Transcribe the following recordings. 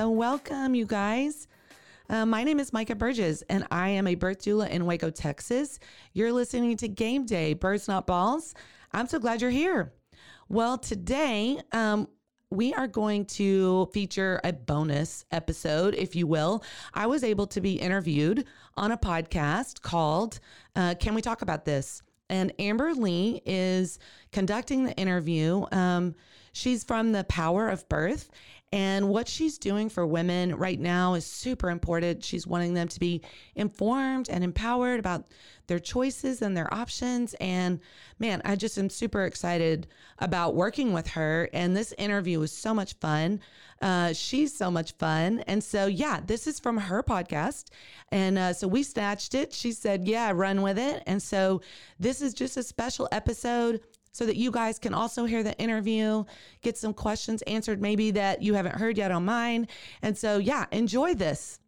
So, welcome, you guys. Uh, my name is Micah Burgess, and I am a birth doula in Waco, Texas. You're listening to Game Day Births Not Balls. I'm so glad you're here. Well, today, um, we are going to feature a bonus episode, if you will. I was able to be interviewed on a podcast called uh, Can We Talk About This? And Amber Lee is conducting the interview. Um, she's from the Power of Birth, and what she's doing for women right now is super important. She's wanting them to be informed and empowered about their choices and their options. And man, I just am super excited about working with her. And this interview was so much fun. Uh, she's so much fun. And so, yeah, this is from her podcast. And uh, so we snatched it. She said, yeah, run with it. And so this is just a special episode so that you guys can also hear the interview, get some questions answered, maybe that you haven't heard yet on mine. And so, yeah, enjoy this.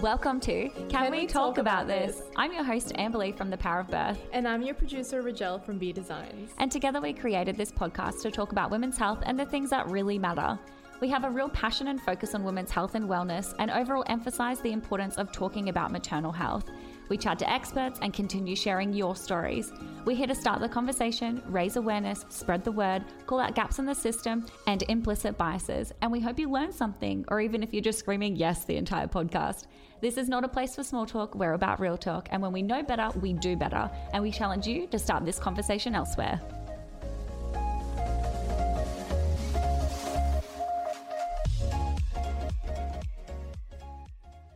Welcome to Can, Can we, We Talk, Talk About, About this? This? I'm your host, Amber-Lee from The Power of Birth. And I'm your producer, Rajel from B Designs. And together we created this podcast to talk about women's health and the things that really matter. We have a real passion and focus on women's health and wellness, and overall emphasize the importance of talking about maternal health. We chat to experts and continue sharing your stories. We're here to start the conversation, raise awareness, spread the word, call out gaps in the system and implicit biases. And we hope you learn something, or even if you're just screaming yes the entire podcast. This is not a place for small talk, we're about real talk. And when we know better, we do better. And we challenge you to start this conversation elsewhere.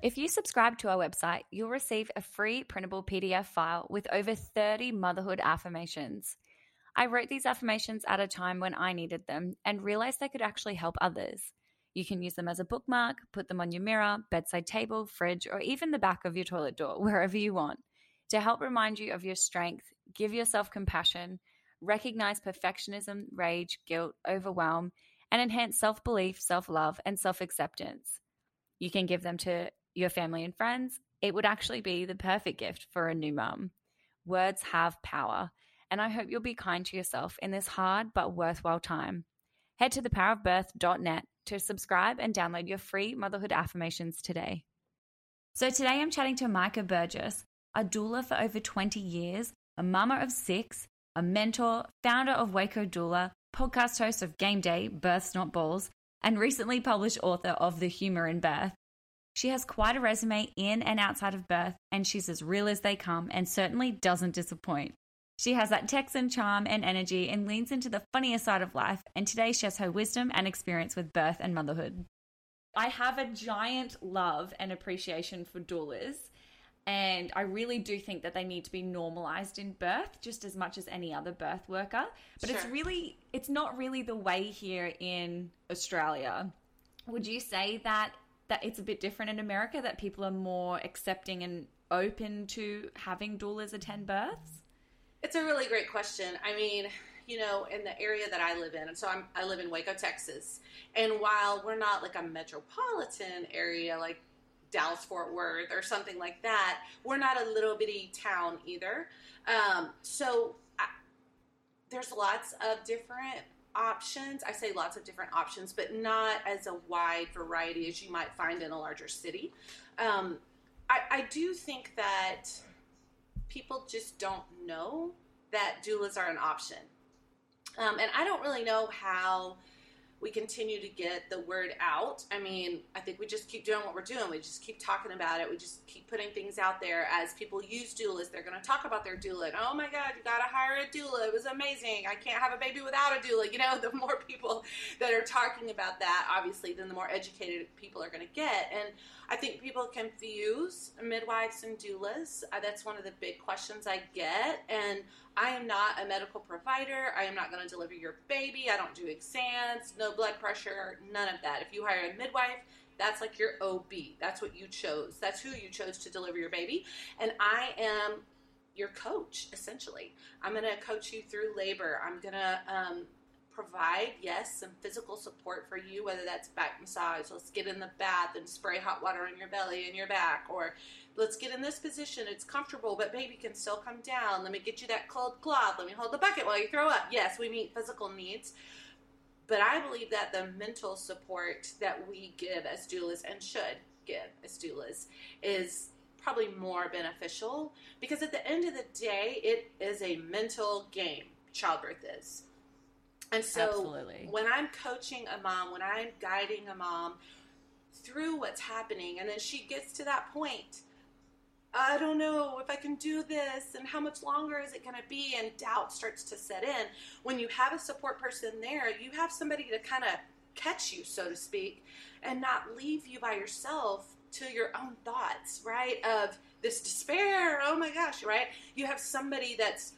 If you subscribe to our website, you'll receive a free printable PDF file with over 30 motherhood affirmations. I wrote these affirmations at a time when I needed them and realized they could actually help others. You can use them as a bookmark, put them on your mirror, bedside table, fridge, or even the back of your toilet door, wherever you want, to help remind you of your strength, give yourself compassion, recognize perfectionism, rage, guilt, overwhelm, and enhance self belief, self love, and self acceptance. You can give them to your family and friends, it would actually be the perfect gift for a new mum. Words have power, and I hope you'll be kind to yourself in this hard but worthwhile time. Head to thepowerofbirth.net to subscribe and download your free motherhood affirmations today. So, today I'm chatting to Micah Burgess, a doula for over 20 years, a mama of six, a mentor, founder of Waco Doula, podcast host of Game Day, Births Not Balls, and recently published author of The Humor in Birth. She has quite a resume in and outside of birth, and she's as real as they come and certainly doesn't disappoint. She has that Texan charm and energy and leans into the funnier side of life, and today she shares her wisdom and experience with birth and motherhood. I have a giant love and appreciation for doulas, and I really do think that they need to be normalized in birth just as much as any other birth worker. But it's really, it's not really the way here in Australia. Would you say that that it's a bit different in America that people are more accepting and open to having doulas attend births? It's a really great question. I mean, you know, in the area that I live in, and so I'm, I live in Waco, Texas, and while we're not like a metropolitan area like Dallas Fort Worth or something like that, we're not a little bitty town either. Um, so I, there's lots of different options. I say lots of different options, but not as a wide variety as you might find in a larger city. Um, I, I do think that people just don't know that doulas are an option. Um, and I don't really know how we continue to get the word out. I mean, I think we just keep doing what we're doing. We just keep talking about it. We just keep putting things out there as people use doulas. They're going to talk about their doula. And, oh my God, you got to hire a doula. It was amazing. I can't have a baby without a doula. You know, the more people that are talking about that, obviously, then the more educated people are going to get. And I think people confuse midwives and doulas. Uh, that's one of the big questions I get. And I am not a medical provider. I am not going to deliver your baby. I don't do exams, no blood pressure, none of that. If you hire a midwife, that's like your OB. That's what you chose. That's who you chose to deliver your baby. And I am your coach, essentially. I'm going to coach you through labor. I'm going to um, provide, yes, some physical support for you, whether that's back massage. Let's get in the bath and spray hot water on your belly and your back, or let's get in this position. It's comfortable, but baby can still come down. Let me get you that cold cloth. Let me hold the bucket while you throw up. Yes, we meet physical needs. But I believe that the mental support that we give as doulas and should give as doulas is probably more beneficial because at the end of the day, it is a mental game. Childbirth is. And so Absolutely. when I'm coaching a mom, when I'm guiding a mom through what's happening, and then she gets to that point, I don't know if I can do this, and how much longer is it going to be, and doubt starts to set in. When you have a support person there, you have somebody to kind of catch you, so to speak, and not leave you by yourself to your own thoughts, right? Of this despair, oh my gosh, right? You have somebody that's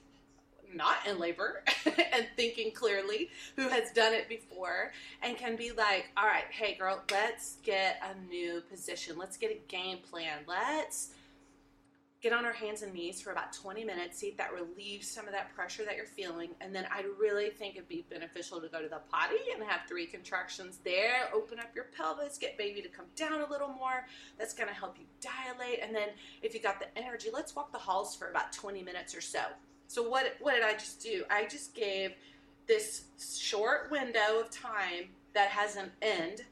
not in labor and thinking clearly, who has done it before and can be like, all right, hey girl, let's get a new position. Let's get a game plan. Let's get on our hands and knees for about 20 minutes, see if that relieves some of that pressure that you're feeling. And then I really think it'd be beneficial to go to the potty and have three contractions there, open up your pelvis, get baby to come down a little more. That's going to help you dilate. And then if you got the energy, let's walk the halls for about 20 minutes or so. So what what did I just do? I just gave this short window of time that has an end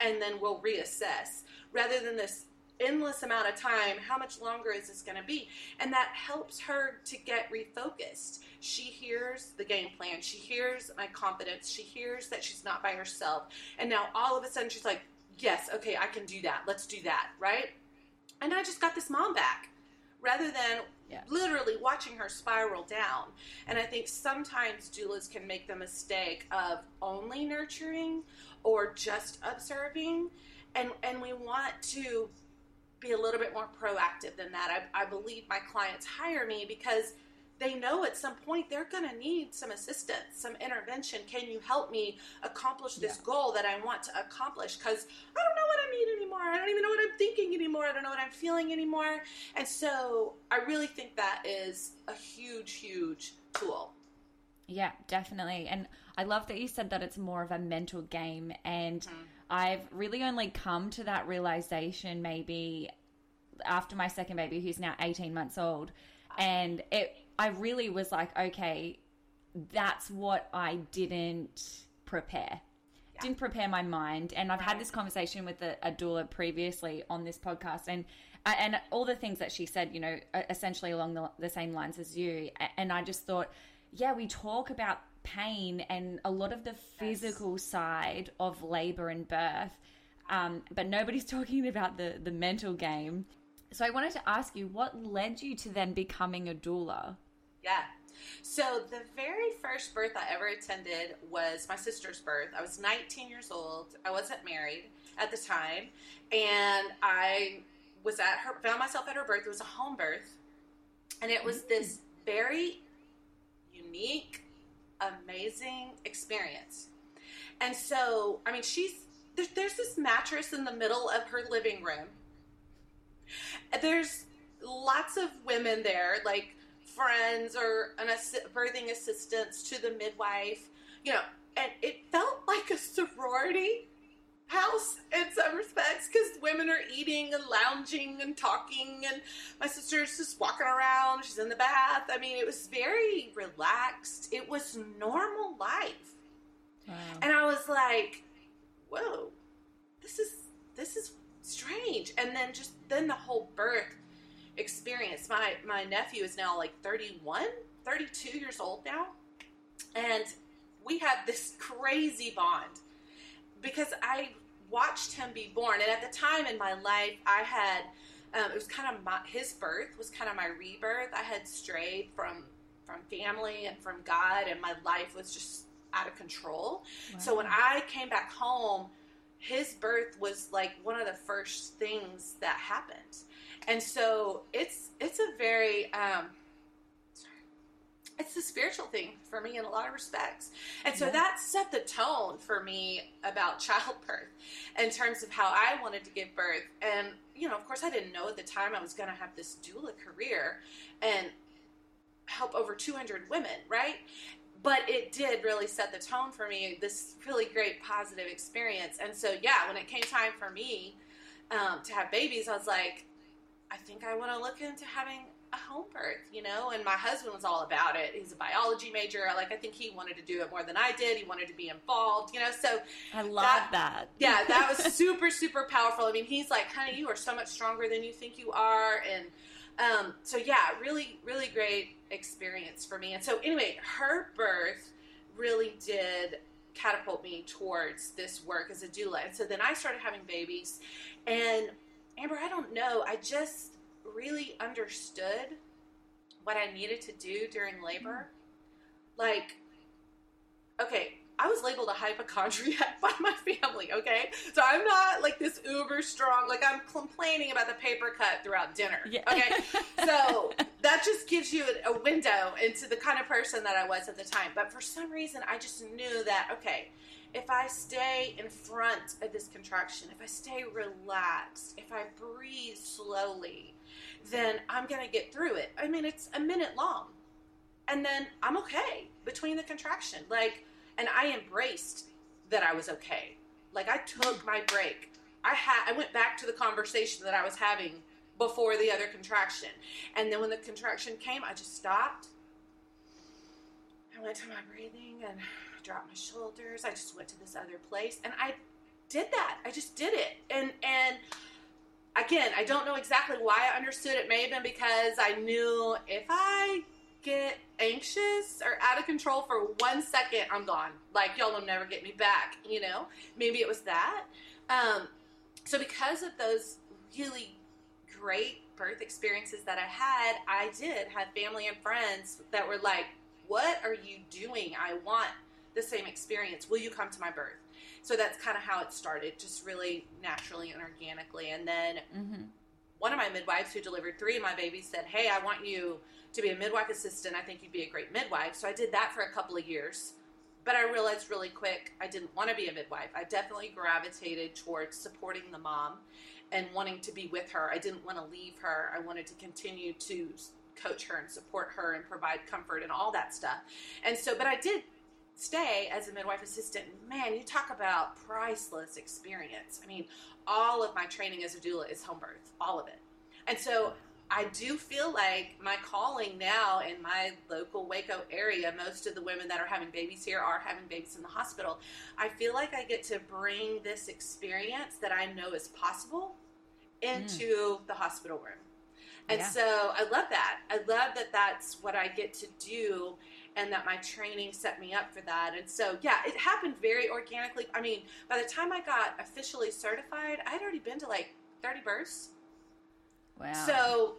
and then we'll reassess. Rather than this endless amount of time how much longer is this going to be? And that helps her to get refocused. She hears the game plan. She hears my confidence. She hears that she's not by herself. And now all of a sudden she's like yes okay i can do that. Let's do that right? And i just got this mom back. Rather than Literally watching her spiral down. And I think sometimes doulas can make the mistake of only nurturing or just observing. And, and we want to be a little bit more proactive than that. I, I believe my clients hire me because they know at some point they're going to need some assistance, some intervention. Can you help me accomplish this Yeah. goal that I want to accomplish? Because I don't know what I need anymore. I don't even know what I'm thinking anymore. I don't know what I'm feeling anymore. And so I really think that is a huge, huge tool. Yeah, definitely. And I love that you said that it's more of a mental game. And mm-hmm. I've really only come to that realization maybe after my second baby, who's now 18 months old. And it, I really was like, okay, that's what I didn't prepare. Didn't prepare my mind, and I've had this conversation with a, a doula previously on this podcast, and and all the things that she said, you know, essentially along the, the same lines as you, and I just thought, yeah, we talk about pain and a lot of the physical side of labor and birth, um, but nobody's talking about the the mental game. So I wanted to ask you, what led you to then becoming a doula? Yeah. So the very first birth I ever attended was my sister's birth. I was 19 years old. I wasn't married at the time, and I was at her found myself at her birth. It was a home birth, and it was mm-hmm. this very unique, amazing experience. And so, I mean, she's there, there's this mattress in the middle of her living room. There's lots of women there, like friends or an assi- birthing assistants to the midwife, you know, and it felt like a sorority house in some respects because women are eating and lounging and talking, and my sister's just walking around. She's in the bath. I mean, it was very relaxed. It was normal life And I was like, whoa, this is this is strange. And then just then the whole birth experience. My my nephew is now like 31, 32 years old now. And we had this crazy bond because I watched him be born. And at the time in my life, I had um, it was kind of my, his birth was kind of my rebirth. I had strayed from from family and from God, and my life was just out of control. Wow. So when I came back home, his birth was like one of the first things that happened, and so it's it's a very um, it's a spiritual thing for me in a lot of respects. And so yeah. that set the tone for me about childbirth in terms of how I wanted to give birth. And, you know, of course, I didn't know at the time I was going to have this doula career and help over 200 women, right? But it did really set the tone for me, this really great positive experience. And so, yeah, when it came time for me um, to have babies, I was like, I think I want to look into having a home birth, you know, and my husband was all about it. He's a biology major. Like I think he wanted to do it more than I did. He wanted to be involved, you know. So I love that. that. yeah, that was super super powerful. I mean, he's like, "Honey, you are so much stronger than you think you are," and um, so yeah, really really great experience for me. And so anyway, her birth really did catapult me towards this work as a doula. And so then I started having babies, and Amber, I don't know, I just really understood what I needed to do during labor. Like, okay, I was labeled a hypochondriac by my family, okay? So I'm not like this uber strong, like I'm complaining about the paper cut throughout dinner, yeah. okay? so that just gives you a window into the kind of person that I was at the time. But for some reason, I just knew that, okay, if I stay in front of this contraction, if I stay relaxed, if I breathe slowly, then I'm going to get through it. I mean, it's a minute long. And then I'm okay between the contraction. Like, and I embraced that I was okay. Like, I took my break. I had, I went back to the conversation that I was having before the other contraction. And then when the contraction came, I just stopped. I went to my breathing and dropped my shoulders. I just went to this other place and I did that. I just did it. And and again, I don't know exactly why I understood. It may have been because I knew if I get anxious or out of control for one second, I'm gone. Like y'all will never get me back. You know, maybe it was that. Um, so because of those really great birth experiences that I had, I did have family and friends that were like, "What are you doing? I want the same experience. Will you come to my birth?" So that's kind of how it started, just really naturally and organically. And then mm-hmm. one of my midwives who delivered three of my babies said, Hey, I want you to be a midwife assistant. I think you'd be a great midwife. So I did that for a couple of years. But I realized really quick I didn't want to be a midwife. I definitely gravitated towards supporting the mom and wanting to be with her. I didn't want to leave her. I wanted to continue to coach her and support her and provide comfort and all that stuff. And so, but I did stay as a midwife assistant, man, you talk about priceless experience. I mean, all of my training as a doula is home birth, all of it. And so I do feel like my calling now in my local Waco area, most of the women that are having babies here are having babies in the hospital. I feel like I get to bring this experience that I know is possible into mm. the hospital room. And yeah. so I love that. I love that that's what I get to do and that my training set me up for that. And so, yeah, it happened very organically. I mean, by the time I got officially certified, I had already been to like 30 births. Wow. So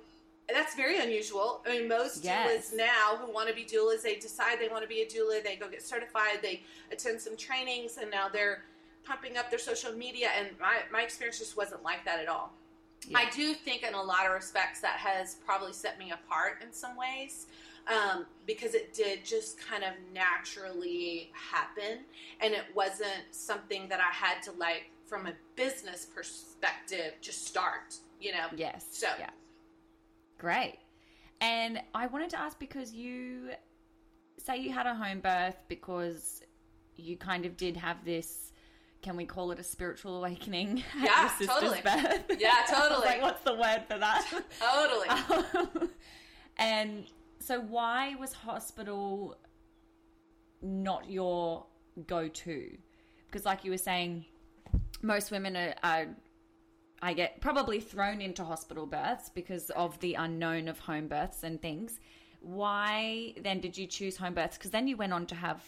that's very unusual. I mean, most yes. doulas now who want to be doulas, they decide they want to be a doula, they go get certified, they attend some trainings, and now they're pumping up their social media. And my, my experience just wasn't like that at all. Yeah. I do think, in a lot of respects, that has probably set me apart in some ways um, because it did just kind of naturally happen and it wasn't something that I had to like from a business perspective just start, you know? Yes. So, yeah. Great. And I wanted to ask because you say you had a home birth because you kind of did have this can we call it a spiritual awakening yeah totally birth? yeah totally like what's the word for that totally um, and so why was hospital not your go to? Because, like you were saying, most women are, are I get probably thrown into hospital births because of the unknown of home births and things. Why then did you choose home births? Because then you went on to have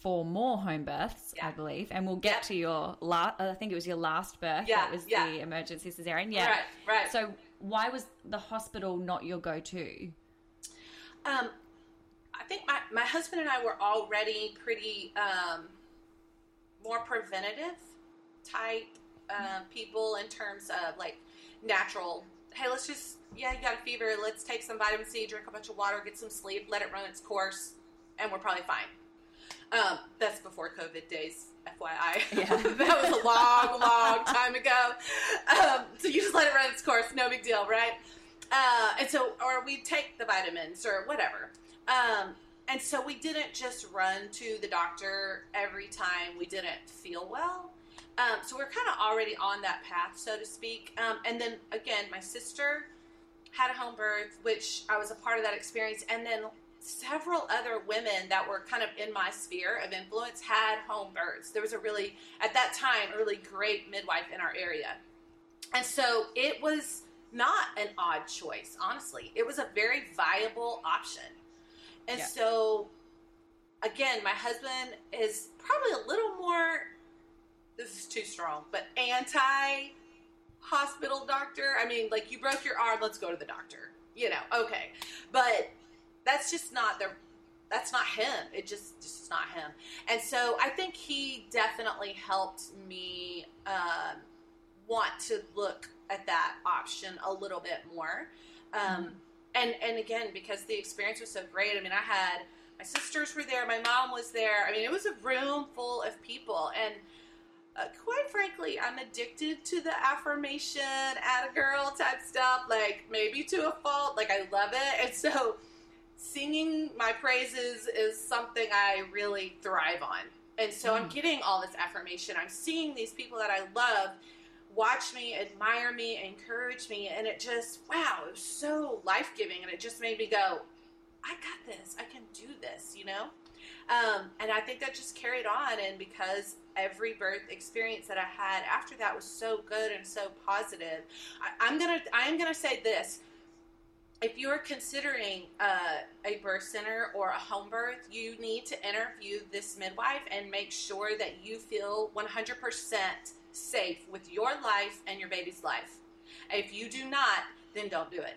four more home births, I believe, and we'll get to your last. I think it was your last birth. Yeah, that was yeah. the emergency cesarean. Yeah, Right, right. So why was the hospital not your go-to? Um, I think my, my husband and I were already pretty um, more preventative type uh, people in terms of like natural. Hey, let's just yeah, you got a fever. Let's take some vitamin C, drink a bunch of water, get some sleep, let it run its course, and we're probably fine. Um, that's before COVID days, FYI. Yeah. that was a long, long time ago. Um, so you just let it run its course, no big deal, right? Uh, and so, or we take the vitamins or whatever. Um, and so we didn't just run to the doctor every time we didn't feel well. Um, so we're kind of already on that path, so to speak. Um, and then again, my sister had a home birth, which I was a part of that experience. And then several other women that were kind of in my sphere of influence had home births. There was a really, at that time, a really great midwife in our area. And so it was not an odd choice, honestly. It was a very viable option. And Yeah. so, again, my husband is probably a little more, this is too strong, but anti hospital doctor. I mean, like, you broke your arm, let's go to the doctor. You know, okay. But that's just not the that's not him. It just just is not him. And so I think he definitely helped me um, want to look at that option a little bit more. Um, And and again, because the experience was so great. I mean, I had my sisters were there, my mom was there. I mean, it was a room full of people, and uh, quite frankly, I'm addicted to the affirmation, at a girl type stuff. Like maybe to a fault. Like I love it, and so singing my praises is something I really thrive on. And so I'm getting all this affirmation. I'm seeing these people that I love watch me, admire me, encourage me, and it just wow, it was so life giving, and it just made me go, I got this. I can do this. You know. Um, and I think that just carried on, and because every birth experience that I had after that was so good and so positive, I, I'm gonna I am gonna say this: if you're considering uh, a birth center or a home birth, you need to interview this midwife and make sure that you feel 100% safe with your life and your baby's life. If you do not, then don't do it.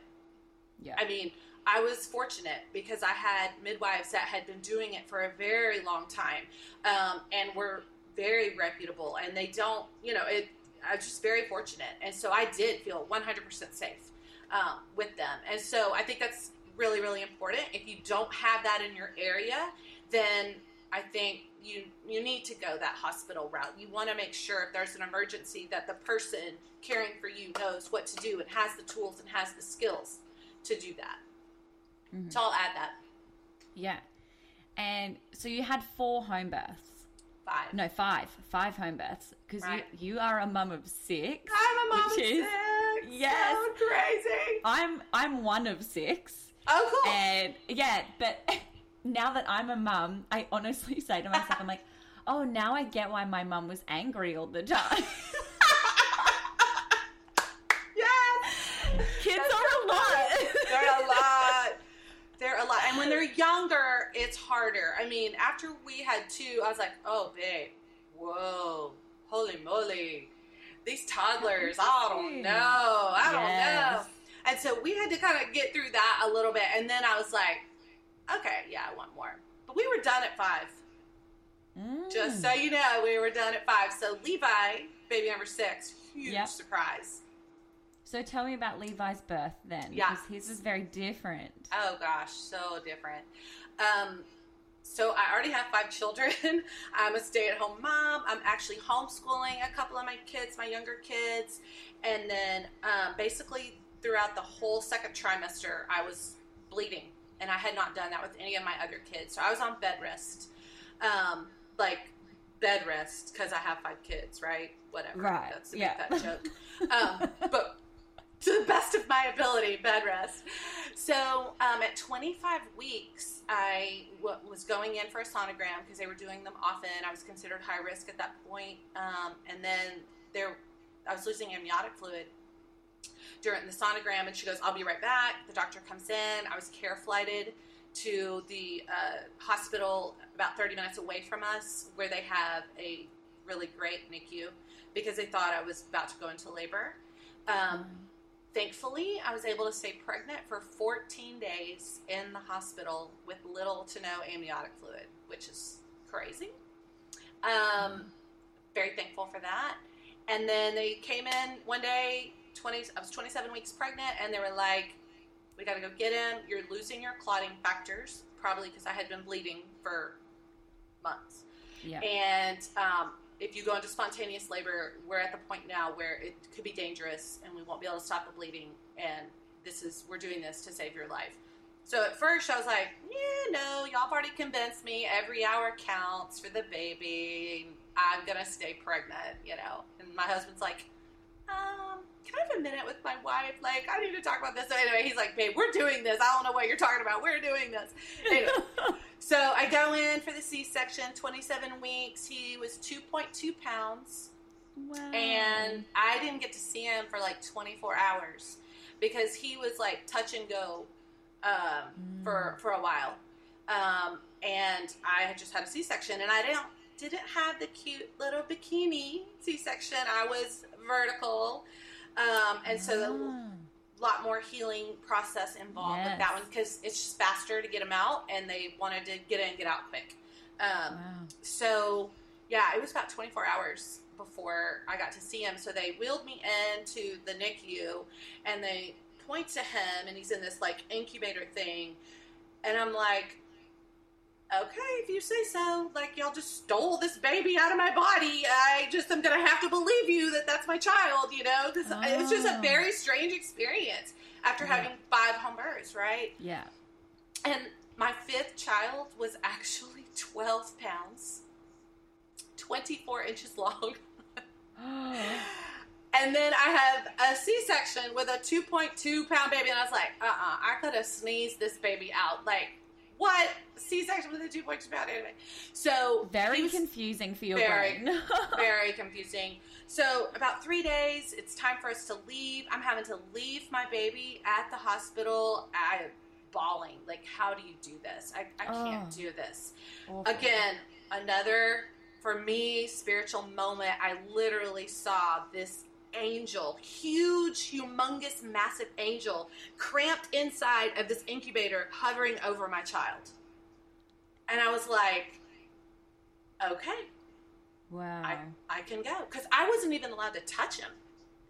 Yeah. I mean, I was fortunate because I had midwives that had been doing it for a very long time um, and were very reputable. And they don't, you know, it. I was just very fortunate, and so I did feel 100% safe um, with them. And so I think that's really, really important. If you don't have that in your area, then I think you you need to go that hospital route. You want to make sure if there's an emergency that the person caring for you knows what to do and has the tools and has the skills to do that. Mm-hmm. So I'll add that Yeah. And so you had four home births. five. No, five. Five home births. Because Right. you, you are a mum of six. I'm a mom which of is- six. Yes. so crazy. I'm I'm one of six. Oh, cool. And yeah, but now that I'm a mum, I honestly say to myself, I'm like, oh, now I get why my mum was angry all the time. yes. Kids are a lot. They're a lot. They're a lot. And when they're younger, it's harder. I mean, after we had two, I was like, oh, babe, whoa, holy moly. These toddlers, I don't know. I don't Yes. know. And so we had to kind of get through that a little bit. And then I was like, okay, yeah, I want more. But we were done at five. Just so you know, we were done at five. So Levi, baby number six, huge Yep. surprise. So tell me about Levi's birth then. Yeah. Because his is very different. Oh gosh, so different. Um, so I already have five children. I'm a stay-at-home mom. I'm actually homeschooling a couple of my kids, my younger kids, and then um, basically throughout the whole second trimester, I was bleeding, and I had not done that with any of my other kids. So I was on bed rest, um, like bed rest, because I have five kids, right? Whatever. Right, That's a yeah. big fat joke. Um, but to the best of my ability, bed rest. So um, at 25 weeks, I w- was going in for a sonogram because they were doing them often. I was considered high risk at that point. Um, and then there, I was losing amniotic fluid during the sonogram, and she goes, "I'll be right back." The doctor comes in. I was care flighted to the uh, hospital about 30 minutes away from us, where they have a really great NICU because they thought I was about to go into labor. Um, thankfully, I was able to stay pregnant for 14 days in the hospital with little to no amniotic fluid, which is crazy. Um, very thankful for that. And then they came in one day, 20, I was 27 weeks pregnant, and they were like, we got to go get him. You're losing your clotting factors, probably because I had been bleeding for months. Yeah. And um, if you go into spontaneous labor, we're at the point now where it could be dangerous and we won't be able to stop the bleeding. And this is, we're doing this to save your life. So at first I was like, yeah, no, y'all have already convinced me. Every hour counts for the baby. I'm going to stay pregnant, you know. And my husband's like, um, can I have a minute with my wife? Like, I need to talk about this. So anyway, he's like, babe, we're doing this. I don't know what you're talking about. We're doing this. Anyway, so I go in for the C-section, 27 weeks. He was 2.2 pounds. Wow. And I didn't get to see him for like 24 hours because he was like touch and go um, for for a while. Um, and I had just had a C-section, and I didn't didn't have the cute little bikini C-section. I was vertical, um, and so a lot more healing process involved with that one because it's just faster to get them out, and they wanted to get in, get out quick. Um, Wow. so yeah, it was about 24 hours before I got to see him. So they wheeled me into the NICU and they point to him and he's in this like incubator thing. And I'm like, okay, if you say so, like y'all just stole this baby out of my body. I just am to have to believe you that that's my child, you know? Because it was just a Oh. very strange experience after Yeah. having five home births, right? Yeah. And my fifth child was actually 12 pounds, 24 inches long. And then I have a C section with a 2.2 pound baby. And I was like, uh uh I could have sneezed this baby out. Like, what? C section with a 2.2 pound anyway. So, Very confusing for your very, brain. very confusing. So, about three days, it's time for us to leave. I'm having to leave my baby at the hospital. I'm bawling. Like, how do you do this? I, I can't Oh. do this. Awful. Again, another, for me, spiritual moment. I literally saw this angel, huge, humongous, massive angel, cramped inside of this incubator, hovering over my child. And I was like, okay, Wow. I, I can go. Because I wasn't even allowed to touch him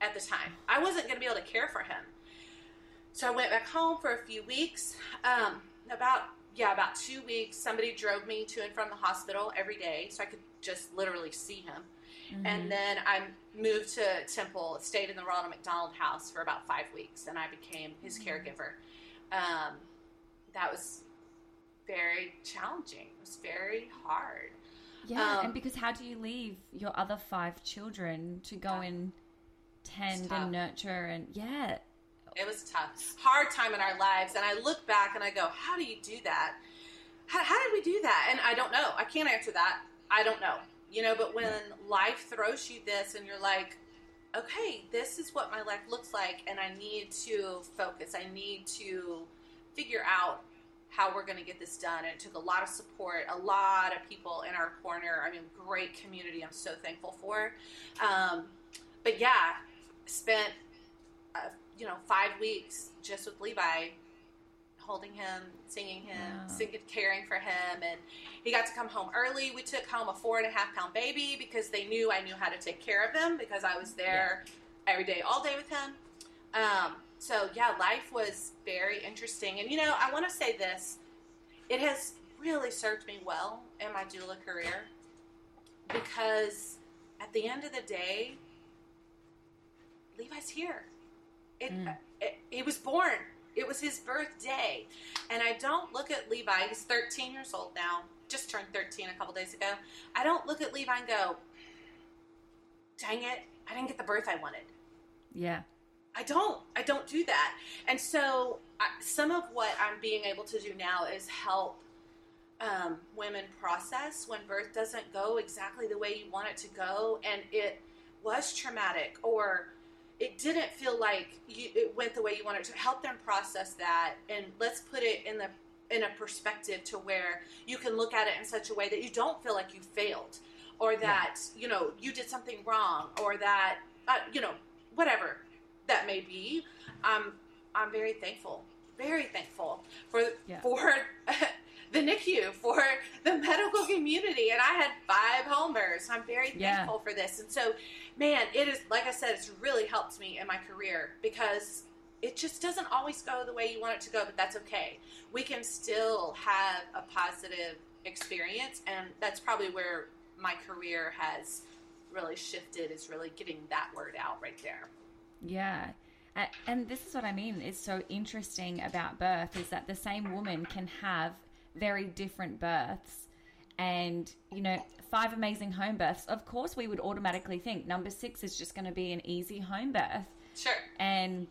at the time. I wasn't going to be able to care for him. So I went back home for a few weeks. Um, about, yeah, about two weeks, somebody drove me to and from the hospital every day so I could just literally see him. Mm-hmm. And then I moved to Temple, stayed in the Ronald McDonald house for about five weeks, and I became his Mm-hmm. caregiver. Um, that was very challenging. It was very hard. Yeah, Um, and because how do you leave your other five children to go Yeah. and tend and nurture and yeah, It was tough, hard time in our lives. And I look back and I go, how do you do that? How, how did we do that? And I don't know. I can't answer that. I don't know. You know, but when life throws you this and you're like, okay, this is what my life looks like, and I need to focus. I need to figure out how we're going to get this done. And it took a lot of support, a lot of people in our corner. I mean, great community. I'm so thankful for. Um, but yeah, spent uh, you know five weeks just with Levi, holding him, singing him, Wow. singing, caring for him, and he got to come home early. We took home a four and a half pound baby because they knew I knew how to take care of him because I was there every day, all day with him. Um, so yeah, life was very interesting, and you know I want to say this: it has really served me well in my doula career because at the end of the day, Levi's here. It, it, he was born. It was his birthday. And I don't look at Levi, he's 13 years old now, just turned 13 a couple days ago. I don't look at Levi and go, dang it, I didn't get the birth I wanted. yeah, I don't. I don't do that. And so, I, some of what I'm being able to do now is help um, women process when birth doesn't go exactly the way you want it to go, and it was traumatic or it didn't feel like you, it went the way you wanted to. Help them process that, and let's put it in the in a perspective to where you can look at it in such a way that you don't feel like you failed, or that yeah. you know you did something wrong, or that uh, you know whatever that may be. Um, I'm very thankful, very thankful for yeah. for the NICU, for the medical community, and I had five homers. I'm very yeah. thankful for this, and so, man, it is like I said, it's really helped me in my career because it just doesn't always go the way you want it to go, but that's okay. We can still have a positive experience, and that's probably where my career has really shifted. Is really getting that word out right there. Yeah. And this is what I mean is so interesting about birth is that the same woman can have very different births. And you know five amazing home births. Of course we would automatically think number six is just going to be an easy home birth. Sure. And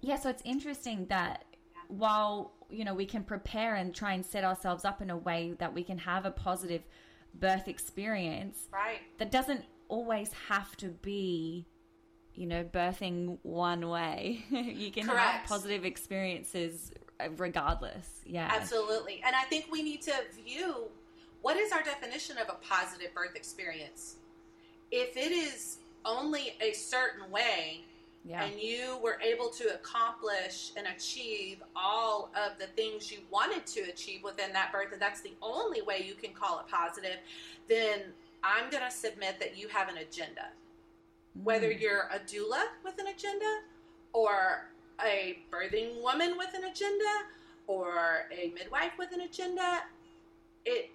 yeah so it's interesting that while you know we can prepare and try and set ourselves up in a way that we can have a positive birth experience right. that doesn't always have to be you know birthing one way. You can Correct. have positive experiences regardless. Yeah. Absolutely. And I think we need to view what is our definition of a positive birth experience? If it is only a certain way, yeah. and you were able to accomplish and achieve all of the things you wanted to achieve within that birth, and that's the only way you can call it positive, then I'm going to submit that you have an agenda. Mm. Whether you're a doula with an agenda or a birthing woman with an agenda or a midwife with an agenda, it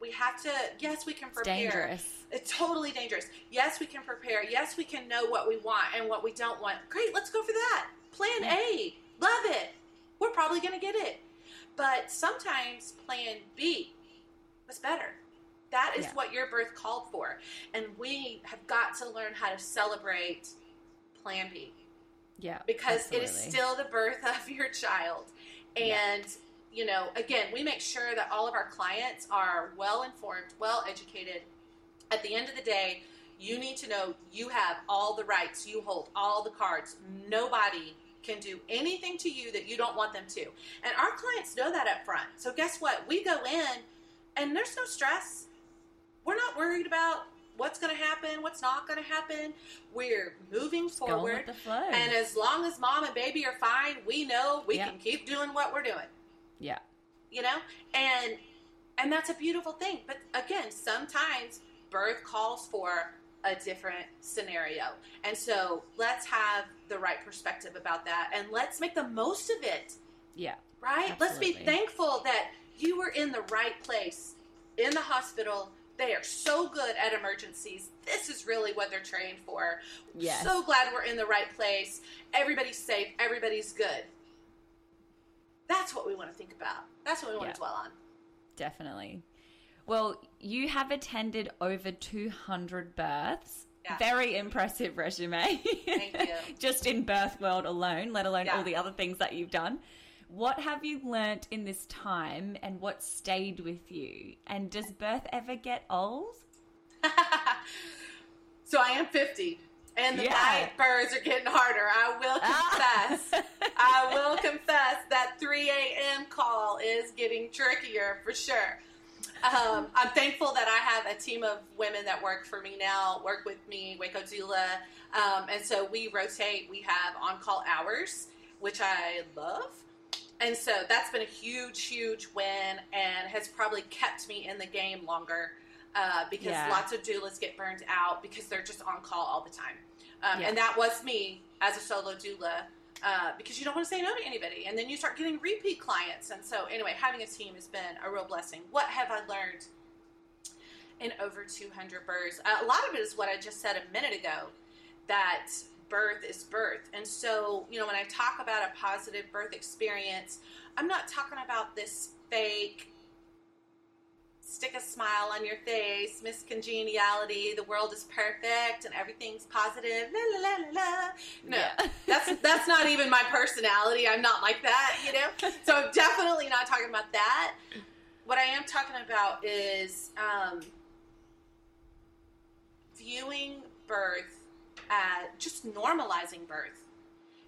we have to yes we can prepare. it's dangerous. It's totally dangerous. Yes we can prepare. Yes we can know what we want and what we don't want. Great let's go for that. Plan yeah. a. Love it. We're probably going to get it. But sometimes plan b was better. That is yeah. what your birth called for. And we have got to learn how to celebrate plan b yeah. Because absolutely. it is still the birth of your child. And, yeah. you know, again, we make sure that all of our clients are well informed, well educated. At the end of the day, you need to know you have all the rights, you hold all the cards. Nobody can do anything to you that you don't want them to. And our clients know that up front. So guess what? We go in and there's no stress. We're not worried about what's going to happen, what's not going to happen. We're moving forward. And as long as mom and baby are fine, we know we can keep doing what we're doing. Yeah. You know? And and that's a beautiful thing. But again, sometimes birth calls for a different scenario. And so let's have the right perspective about that and let's make the most of it. Yeah. Right? Absolutely. Let's be thankful that you were in the right place in the hospital they are so good at emergencies. This is really what they're trained for. Yes. So glad we're in the right place. Everybody's safe. Everybody's good. That's what we want to think about. That's what we want yeah. to dwell on. Definitely. Well, you have attended over 200 births. Yeah. Very impressive resume. Thank you. Just in birth world alone, let alone yeah. all the other things that you've done. What have you learnt in this time and what stayed with you? And does birth ever get old? so I am 50 and the yeah. birds are getting harder. I will ah. confess. I will confess that 3 a.m. call is getting trickier for sure. Um, I'm thankful that I have a team of women that work for me now, work with me, Waco Doula. Um, and so we rotate. We have on call hours, which I love and so that's been a huge, huge win and has probably kept me in the game longer uh, because yeah. lots of doulas get burned out because they're just on call all the time. Um, yeah. And that was me as a solo doula uh, because you don't want to say no to anybody. And then you start getting repeat clients. And so, anyway, having a team has been a real blessing. What have I learned in over 200 births? Uh, a lot of it is what I just said a minute ago that birth is birth. And so, you know, when I talk about a positive birth experience, I'm not talking about this fake stick a smile on your face, Miss Congeniality, the world is perfect and everything's positive. La la la la la. No, Yeah. that's that's not even my personality. I'm not like that, you know. So I'm definitely not talking about that. What I am talking about is um, viewing birth as just normalizing birth.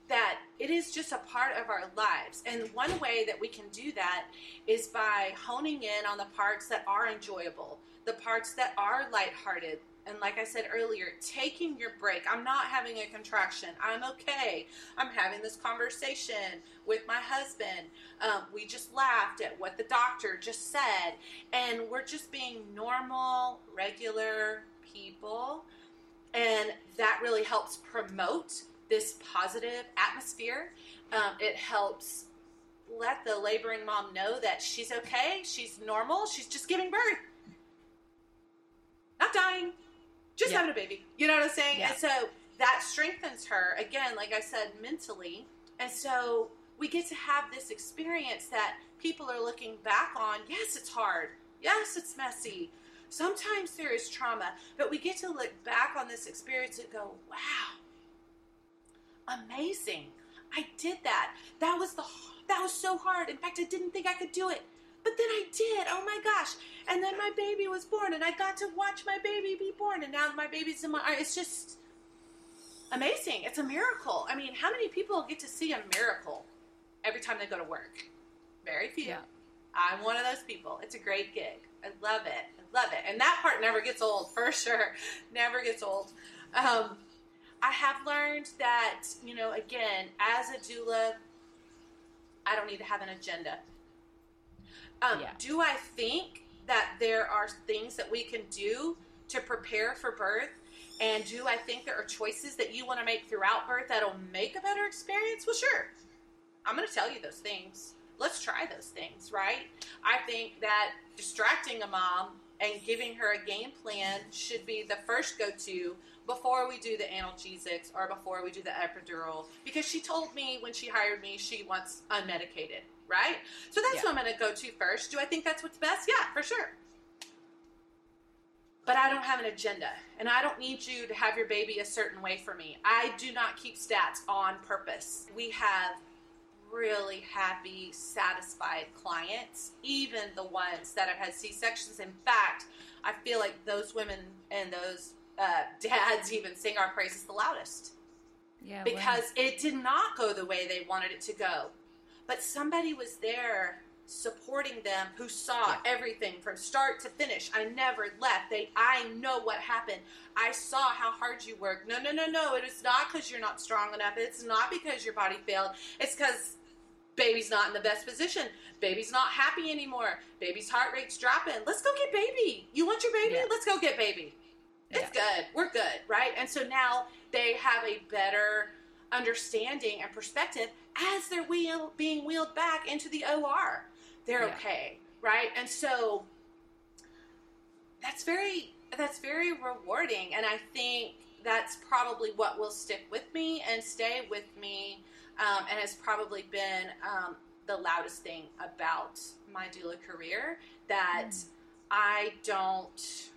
That it is just a part of our lives. And one way that we can do that is by honing in on the parts that are enjoyable, the parts that are lighthearted. And like I said earlier, taking your break. I'm not having a contraction. I'm okay. I'm having this conversation with my husband. Um, we just laughed at what the doctor just said. And we're just being normal, regular people. And that really helps promote this positive atmosphere. Um, it helps let the laboring mom know that she's okay, she's normal, she's just giving birth, not dying, just Yeah. having a baby. You know what I'm saying? Yeah. And so that strengthens her, again, like I said, mentally. And so we get to have this experience that people are looking back on. Yes, it's hard. Yes, it's messy. Sometimes there is trauma, but we get to look back on this experience and go, wow, amazing. I did that. That was the that was so hard. In fact, I didn't think I could do it. But then I did. Oh my gosh. And then my baby was born and I got to watch my baby be born and now my baby's in my it's just amazing. It's a miracle. I mean, how many people get to see a miracle every time they go to work? Very few. Yeah. I'm one of those people. It's a great gig. I love it. Love it. And that part never gets old, for sure. Never gets old. Um, I have learned that, you know, again, as a doula, I don't need to have an agenda. Um, Yeah. Do I think that there are things that we can do to prepare for birth? And do I think there are choices that you want to make throughout birth that'll make a better experience? Well, sure. I'm going to tell you those things. Let's try those things, right? I think that distracting a mom and giving her a game plan should be the first go to before we do the analgesics or before we do the epidural because she told me when she hired me she wants unmedicated, right? So that's Yeah. what I'm going to go to first. Do I think that's what's best? Yeah, for sure. But I don't have an agenda, and I don't need you to have your baby a certain way for me. I do not keep stats on purpose. We have really happy, satisfied clients, even the ones that have had C sections. In fact, I feel like those women and those uh, dads even sing our praises the loudest Yeah. wow. because it did not go the way they wanted it to go. But somebody was there supporting them who saw Yeah. everything from start to finish. I never left. They I know what happened. I saw how hard you worked. No, no, no, no. It is not because you're not strong enough. It's not because your body failed. It's because baby's not in the best position. Baby's not happy anymore. Baby's heart rate's dropping. Let's go get baby. You want your baby? Yeah. Let's go get baby. It's good. We're good, right? And so now they have a better understanding and perspective as they're wheel, being wheeled back into the OR. They're Yeah. okay, right? And so that's very that's very rewarding, and I think that's probably what will stick with me and stay with me, um, and has probably been um, the loudest thing about my doula career that I don't.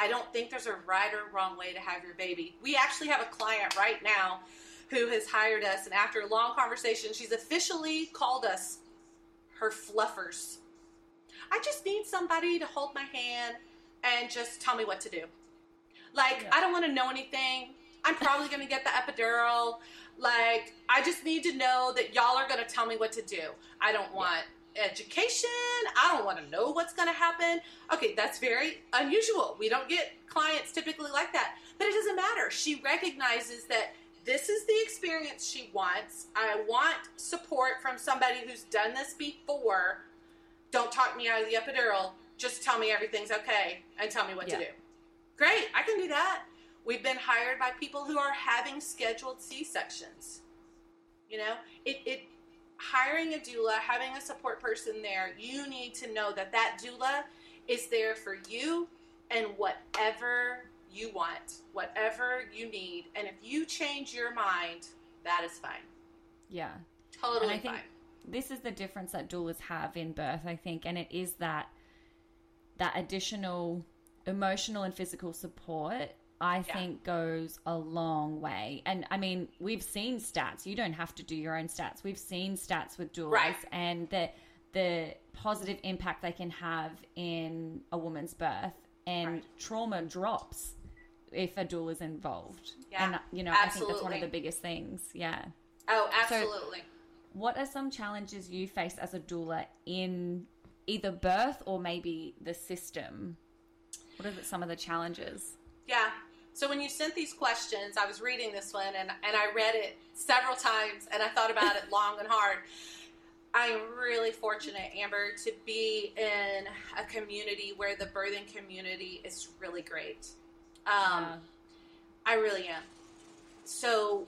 I don't think there's a right or wrong way to have your baby. We actually have a client right now who has hired us, and after a long conversation, she's officially called us her fluffers. I just need somebody to hold my hand and just tell me what to do. Like, Yeah. I don't want to know anything. I'm probably going to get the epidural. Like, I just need to know that y'all are going to tell me what to do. I don't want education. I don't want to know what's going to happen. Okay, that's very unusual. We don't get clients typically like that. But it doesn't matter. She recognizes that this is the experience she wants. I want support from somebody who's done this before. Don't talk me out of the epidural. Just tell me everything's okay and tell me what Yeah. to do. Great, I can do that. We've been hired by people who are having scheduled C sections. You know, it, it hiring a doula, having a support person there, you need to know that that doula is there for you and whatever you want, whatever you need. And if you change your mind, that is fine. Yeah. Totally and I think fine. this is the difference that doulas have in birth, I think, and it is that that additional emotional and physical support I Yeah. think goes a long way. And I mean, we've seen stats. You don't have to do your own stats. We've seen stats with doulas Right. and the the positive impact they can have in a woman's birth and Right. trauma drops if a doula is involved. Yeah, and you know, I think that's one of the biggest things. Yeah. Oh, absolutely. What are some challenges you face as a doula in either birth or maybe the system? What are some of the challenges? Yeah. So when you sent these questions, I was reading this one and, and I read it several times and I thought about it long and hard. I am really fortunate, Amber, to be in a community where the birthing community is really great. Um, Yeah. I really am. So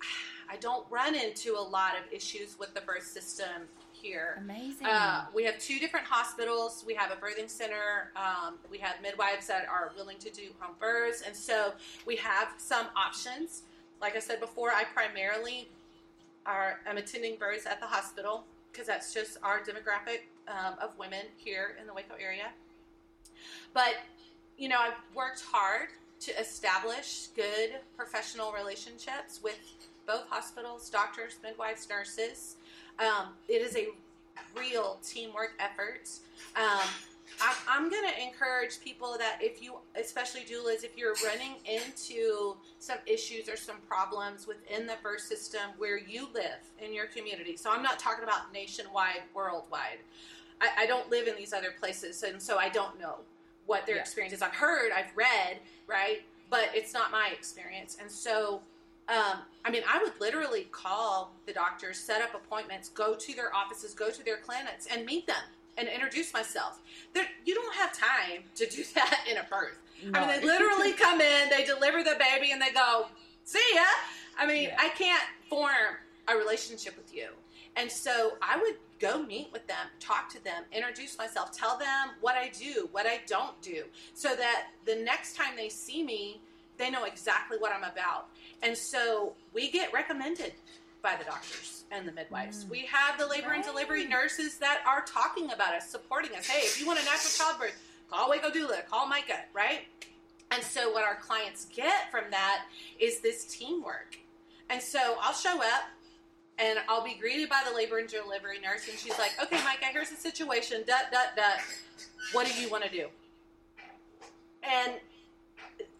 I don't run into a lot of issues with the birth system here. Amazing. Uh, we have two different hospitals. We have a birthing center. Um, we have midwives that are willing to do home births, and so we have some options. Like I said before, I primarily are I'm attending births at the hospital because that's just our demographic um, of women here in the Waco area. But you know, I've worked hard to establish good professional relationships with both hospitals, doctors, midwives, nurses. Um, it is a real teamwork effort. Um, I, I'm going to encourage people that if you, especially doulas, if you're running into some issues or some problems within the birth system where you live in your community, so I'm not talking about nationwide, worldwide. I, I don't live in these other places, and so I don't know what their Yeah. experience is. I've heard, I've read, right? But it's not my experience. And so, um, I mean, I would literally call the doctors, set up appointments, go to their offices, go to their clinics, and meet them and introduce myself. There, you don't have time to do that in a birth. I mean, they literally come in, they deliver the baby, and they go, "See ya." I mean, Yeah. I can't form a relationship with you. And so I would go meet with them, talk to them, introduce myself, tell them what I do, what I don't do, so that the next time they see me, they know exactly what I'm about. And so we get recommended by the doctors and the midwives. Mm. We have the labor and delivery nurses that are talking about us, supporting us. Hey, if you want a natural childbirth, call Waco Doula, call Micah, right? And so what our clients get from that is this teamwork. And so I'll show up and I'll be greeted by the labor and delivery nurse, and she's like, "Okay, Micah, here's the situation. Dut dut dut. What do you want to do?" And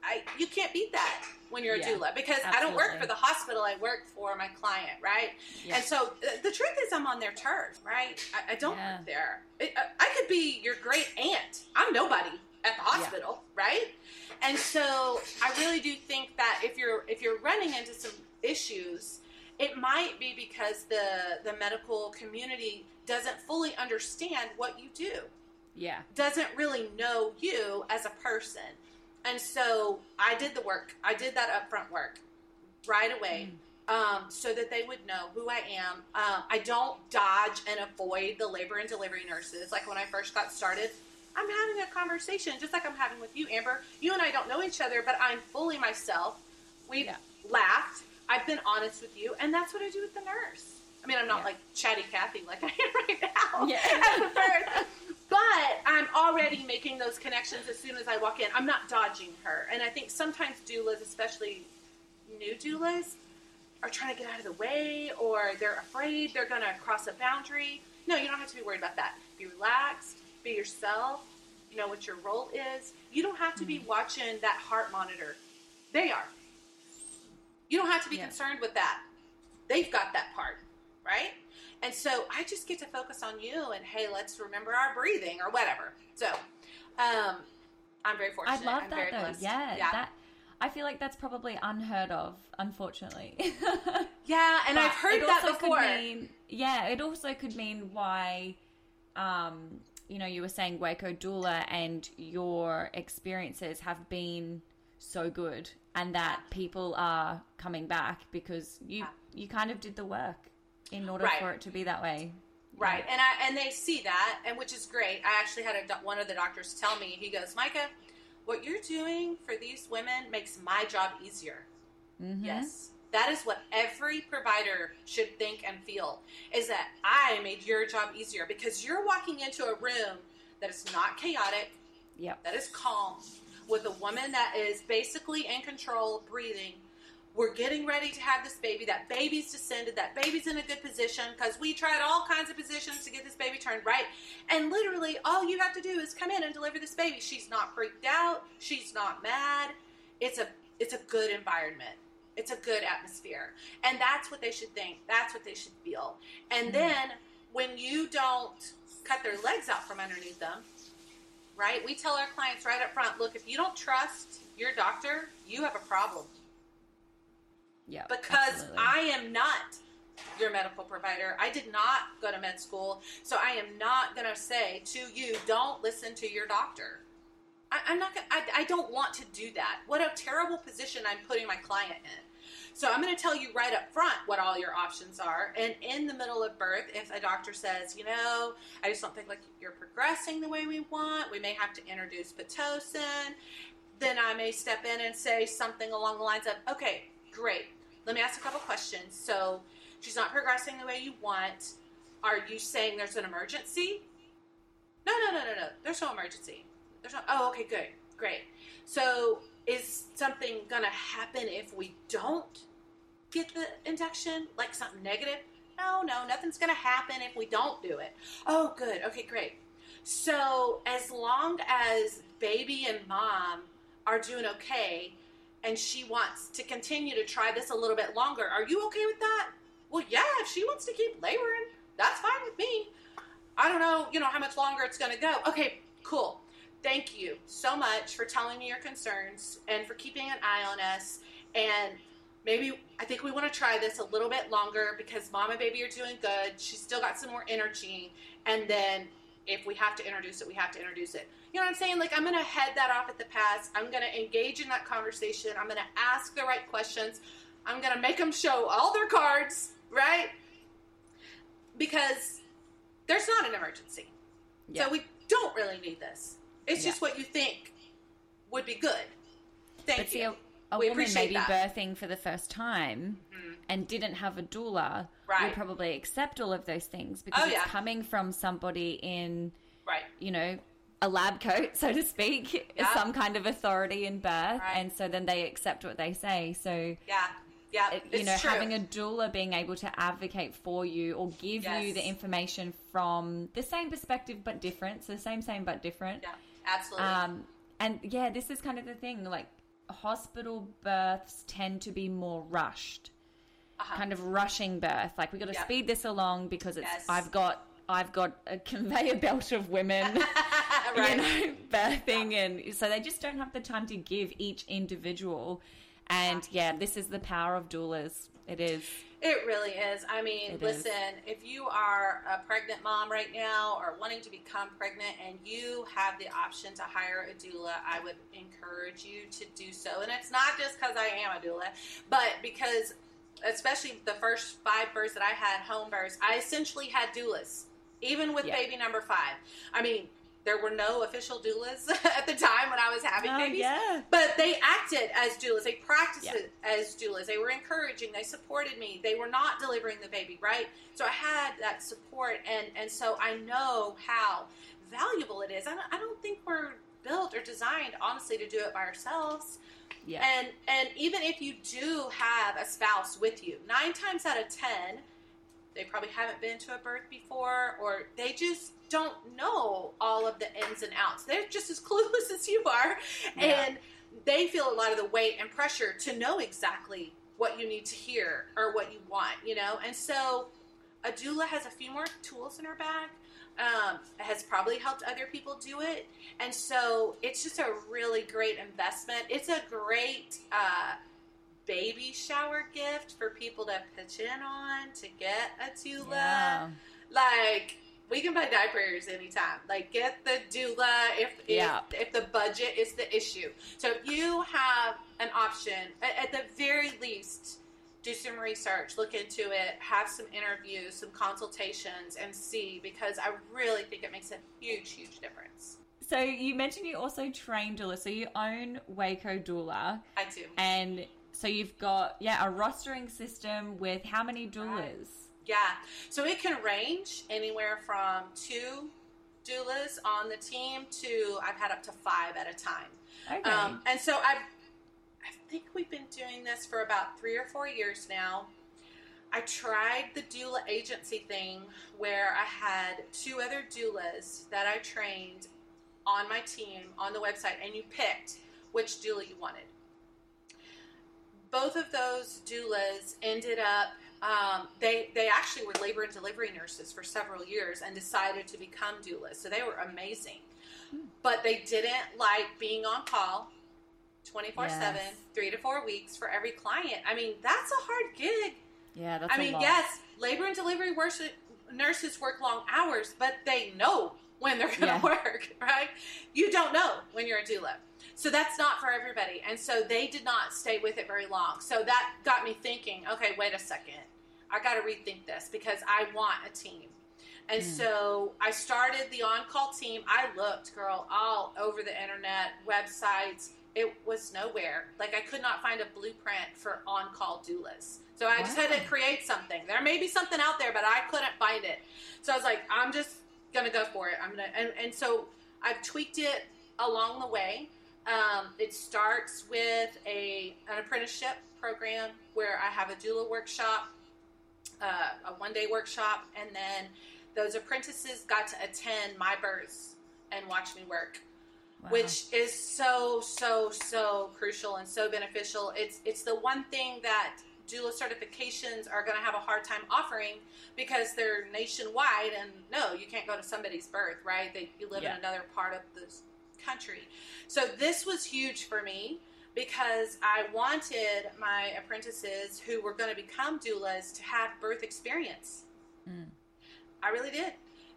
I, you can't beat that when you're a Yeah, doula because I don't work for the hospital. I work for my client, right? Yeah. And so uh, the truth is, I'm on their turf, right? I, I don't Yeah. work there. I, I- I could be your great aunt. I'm nobody at the hospital, right? And so I really do think that if you're if you're running into some issues, it might be because the the medical community doesn't fully understand what you do yeah. doesn't really know you as a person. And so I did the work. I did that upfront work right away um, so that they would know who I am. Um, I don't dodge and avoid the labor and delivery nurses. Like when I first got started, I'm having a conversation just like I'm having with you, Amber. You and I don't know each other, but I'm fully myself. We've Yeah. laughed. I've been honest with you, and that's what I do with the nurse. I mean, I'm not Yeah. like chatty Cathy like I am right now Yeah. at the birth. But I'm already making those connections as soon as I walk in. I'm not dodging her. And I think sometimes doulas, especially new doulas, are trying to get out of the way or they're afraid they're going to cross a boundary. No, you don't have to be worried about that. Be relaxed, be yourself, you know what your role is. You don't have to be mm-hmm. watching that heart monitor. They are. You don't have to be Yeah. concerned with that. They've got that part, right? And so I just get to focus on you and hey, let's remember our breathing or whatever. So, um, I'm very I fortunate. love I'm that very though. blessed. Yeah, yeah, That I feel like that's probably unheard of, unfortunately. yeah. And I've heard that before. Mean, yeah, it also could mean why, um, you know, you were saying Waco doula and your experiences have been so good, and that people are coming back because you Yeah. you kind of did the work in order Right. for it to be that way. Right, and I and they see that, and which is great. I actually had a, one of the doctors tell me, he goes, Micah, what you're doing for these women makes my job easier. Mhm. Yes, that is what every provider should think and feel. Is that I made your job easier because you're walking into a room that is not chaotic, Yep. that is calm, with a woman that is basically in control, breathing. We're getting ready to have this baby. That baby's descended. That baby's in a good position because we tried all kinds of positions to get this baby turned right. And literally, all you have to do is come in and deliver this baby. She's not freaked out. She's not mad. It's a it's a good environment. It's a good atmosphere. And that's what they should think. That's what they should feel. And mm-hmm. then when you don't cut their legs out from underneath them, right? We tell our clients right up front, look, if you don't trust your doctor, you have a problem. Yep. Because absolutely. I am not your medical provider. I did not go to med school. So I am not going to say to you, don't listen to your doctor. I, I'm not. Gonna, I, I don't want to do that. What a terrible position I'm putting my client in. So I'm going to tell you right up front what all your options are. And in the middle of birth, if a doctor says, you know, I just don't think like you're progressing the way we want, we may have to introduce pitocin. Then I may step in and say something along the lines of, okay, great. Let me ask a couple questions. So she's not progressing the way you want. Are you saying there's an emergency? No, no, no, no, no. There's no emergency. There's no. Oh, okay, good, great. So is something gonna happen if we don't get the induction? Like something negative? No, no, nothing's gonna happen if we don't do it. Oh, good. Okay, great. So as long as baby and mom are doing okay, and she wants to continue to try this a little bit longer, are you okay with that? Well, yeah. If she wants to keep laboring, that's fine with me. I don't know, you know, how much longer it's going to go. Okay, cool. Thank you so much for telling me your concerns and for keeping an eye on us. And maybe I think we want to try this a little bit longer because mom and baby are doing good. She's still got some more energy. And then if we have to introduce it, we have to introduce it. You know what I'm saying? Like, I'm going to head that off at the pass. I'm going to engage in that conversation. I'm going to ask the right questions. I'm going to make them show all their cards, right? Because there's not an emergency. Yeah. So we don't really need this. It's Yeah. just what you think would be good. Thank But you. a, a We woman maybe that. birthing for the first time and didn't have a doula Right. would probably accept all of those things because Oh, it's yeah. coming from somebody in, Right. you know, a lab coat, so to speak, Yeah. some kind of authority in birth, Right. and so then they accept what they say. So. Yeah. Yeah. it- you know, true. having a doula being able to advocate for you or give you the information from the same perspective but different. So same, same but different. Yeah. Absolutely. Um, and yeah, this is kind of the thing. Like hospital births tend to be more rushed, kind of rushing birth. Like we got to Uh-huh. Speed this along because it's. Yes. I've got. I've got a conveyor belt of women, right. you know, birthing, and so they just don't have the time to give each individual. And yeah, this is the power of doulas. It is. It really is. I mean, It is. listen, if you are a pregnant mom right now or wanting to become pregnant and you have the option to hire a doula, I would encourage you to do so. And it's not just because I am a doula, but because, especially the first five births that I had, home births, I essentially had doulas, even with Yeah. baby number five. I mean, there were no official doulas at the time when I was having Oh, babies. yeah. But they acted as doulas. They practiced Yeah. as doulas. They were encouraging. They supported me. They were not delivering the baby, right? So I had that support, and and so I know how valuable it is. I don't, I don't think we're built or designed, honestly, to do it by ourselves. Yeah. And and even if you do have a spouse with you, nine times out of ten, they probably haven't been to a birth before, or they just don't know all of the ins and outs. They're just as clueless as you are, Yeah. and they feel a lot of the weight and pressure to know exactly what you need to hear or what you want, you know. And so, a doula has a few more tools in her bag. Um, has probably helped other people do it, and so it's just a really great investment. It's a great uh, baby shower gift for people to pitch in on to get a doula. Yeah. Like we can buy diapers anytime. Like get the doula if if, Yeah. if the budget is the issue. So if you have an option, at, at the very least, do some research, look into it, have some interviews, some consultations, and see because I really think it makes a huge, huge difference. So you mentioned you also train doula. So you own Waco Doula, I do. and so you've got yeah a rostering system with how many doulas? Yeah. So it can range anywhere from two doulas on the team to I've had up to five at a time. Okay. Um, and so I've, I think we've been doing this for about three or four years now. I tried the doula agency thing where I had two other doulas that I trained on my team on the website, and you picked which doula you wanted. Both of those doulas ended up. Um, they they actually were labor and delivery nurses for several years and decided to become doulas. So they were amazing, but they didn't like being on call 24 7, three to four weeks for every client. I mean, that's a hard gig. yeah, that's I mean, lot. yes, labor and delivery wors- nurses work long hours, but they know when they're going to Yeah. work, right? You don't know when you're a doula. So that's not for everybody. And so they did not stay with it very long. So that got me thinking, okay, wait a second. I got to rethink this because I want a team. And hmm. so I started the on call team. I looked, girl, all over the internet, websites. It was nowhere. Like I could not find a blueprint for on call doulas. So I just had to create something. There may be something out there, but I couldn't find it. So I was like, I'm just gonna go for it. I'm gonna and, and so I've tweaked it along the way. Um, it starts with a an apprenticeship program where I have a doula workshop, uh, a one day workshop, and then those apprentices got to attend my births and watch me work Wow. which is so so so crucial and so beneficial. It's it's the one thing that doula certifications are going to have a hard time offering because they're nationwide and no, you can't go to somebody's birth, right? They you live Yeah. in another part of the country. So this was huge for me because I wanted my apprentices who were going to become doulas to have birth experience. Mm. I really did.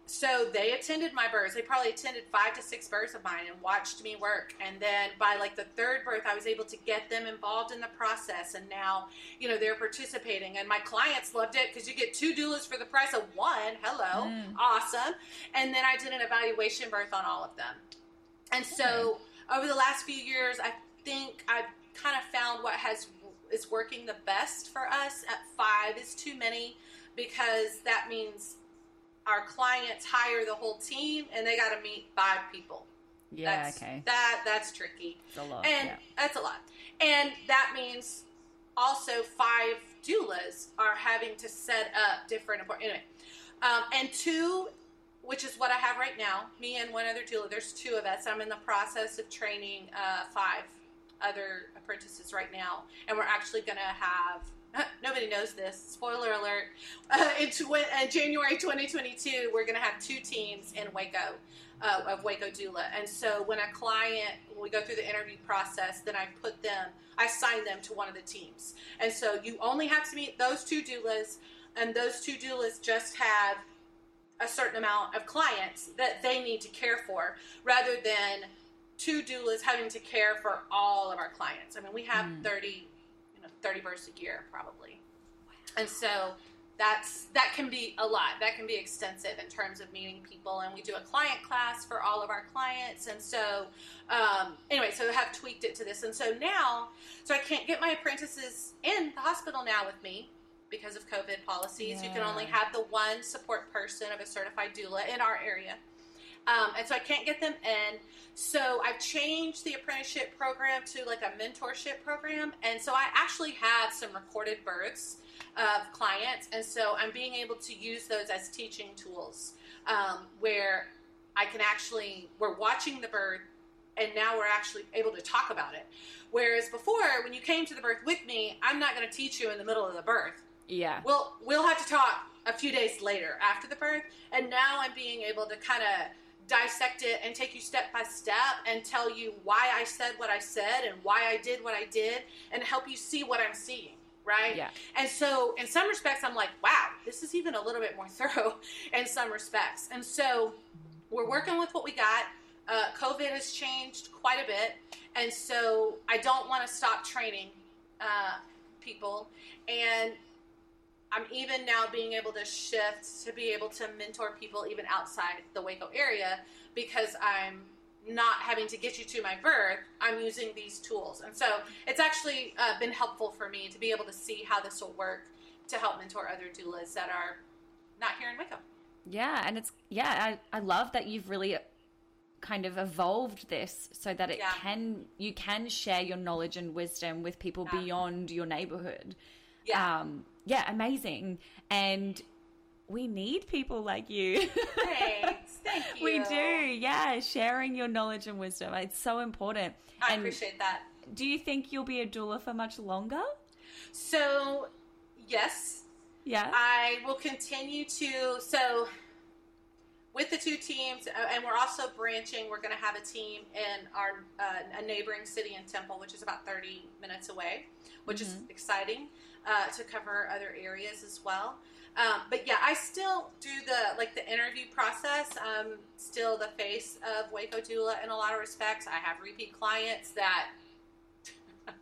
So they attended my births. They probably attended five to six births of mine and watched me work. And then by like the third birth, I was able to get them involved in the process. And now, you know, they're participating. And my clients loved it because you get two doulas for the price of one. Hello, mm. awesome. And then I did an evaluation birth on all of them. And so over the last few years, I think I've kind of found what has is working the best for us. At five is too many because that means our clients hire the whole team and they got to meet five people. yeah, That's, okay. That that's tricky. It's a lot. And yeah. that's a lot. And that means also five doulas are having to set up different appointments. Anyway, um, and two, which is what I have right now, me and one other doula. There's two of us. I'm in the process of training uh, five other apprentices right now, and we're actually going to have. Nobody knows this. Spoiler alert. Uh, in, in January 2022, we're going to have two teams in Waco uh, of Waco Doula. And so when a client, when we go through the interview process, then I put them, I assign them to one of the teams. And so you only have to meet those two doulas, and those two doulas just have a certain amount of clients that they need to care for rather than two doulas having to care for all of our clients. I mean, we have 30, you know, 30 births a year probably. And so that's that can be a lot. That can be extensive in terms of meeting people. And we do a client class for all of our clients. And so, um, anyway, so I have tweaked it to this. And so now, so I can't get my apprentices in the hospital now with me because of COVID policies. You can only have the one support person of a certified doula in our area. Um, and so I can't get them in. So I've changed the apprenticeship program to like a mentorship program. And so I actually have some recorded births of clients. And so I'm being able to use those as teaching tools um, where I can actually, we're watching the birth and now we're actually able to talk about it. Whereas before, when you came to the birth with me, I'm not going to teach you in the middle of the birth. Yeah. We'll we'll have to talk a few days later after the birth, and now I'm being able to kind of dissect it and take you step by step and tell you why I said what I said and why I did what I did and help you see what I'm seeing. Right? Yeah. And so, in some respects, I'm like, wow, this is even a little bit more thorough in some respects. And so, we're working with what we got. Uh, COVID has changed quite a bit. And so, I don't want to stop training uh, people. And I'm even now being able to shift to be able to mentor people even outside the Waco area because I'm not having to get you to my birth. I'm using these tools. And so it's actually uh, been helpful for me to be able to see how this will work to help mentor other doulas that are not here in Waco. Yeah, and it's yeah, I, I love that you've really kind of evolved this so that it Yeah. can you can share your knowledge and wisdom with people Yeah. beyond your neighborhood. Yeah. Um yeah, amazing. And we need people like you. Thanks. Thank you. we do. Yeah, sharing your knowledge and wisdom. It's so important. I and appreciate that. do you think you'll be a doula for much longer? So, yes, Yeah. I will continue to. So, with the two teams, uh, and we're also branching. We're going to have a team in our uh, a neighboring city in Temple, which is about thirty minutes away, which is exciting uh, to cover other areas as well. Um, but yeah, I still do the like the interview process. I'm still the face of Waco Doula in a lot of respects. I have repeat clients that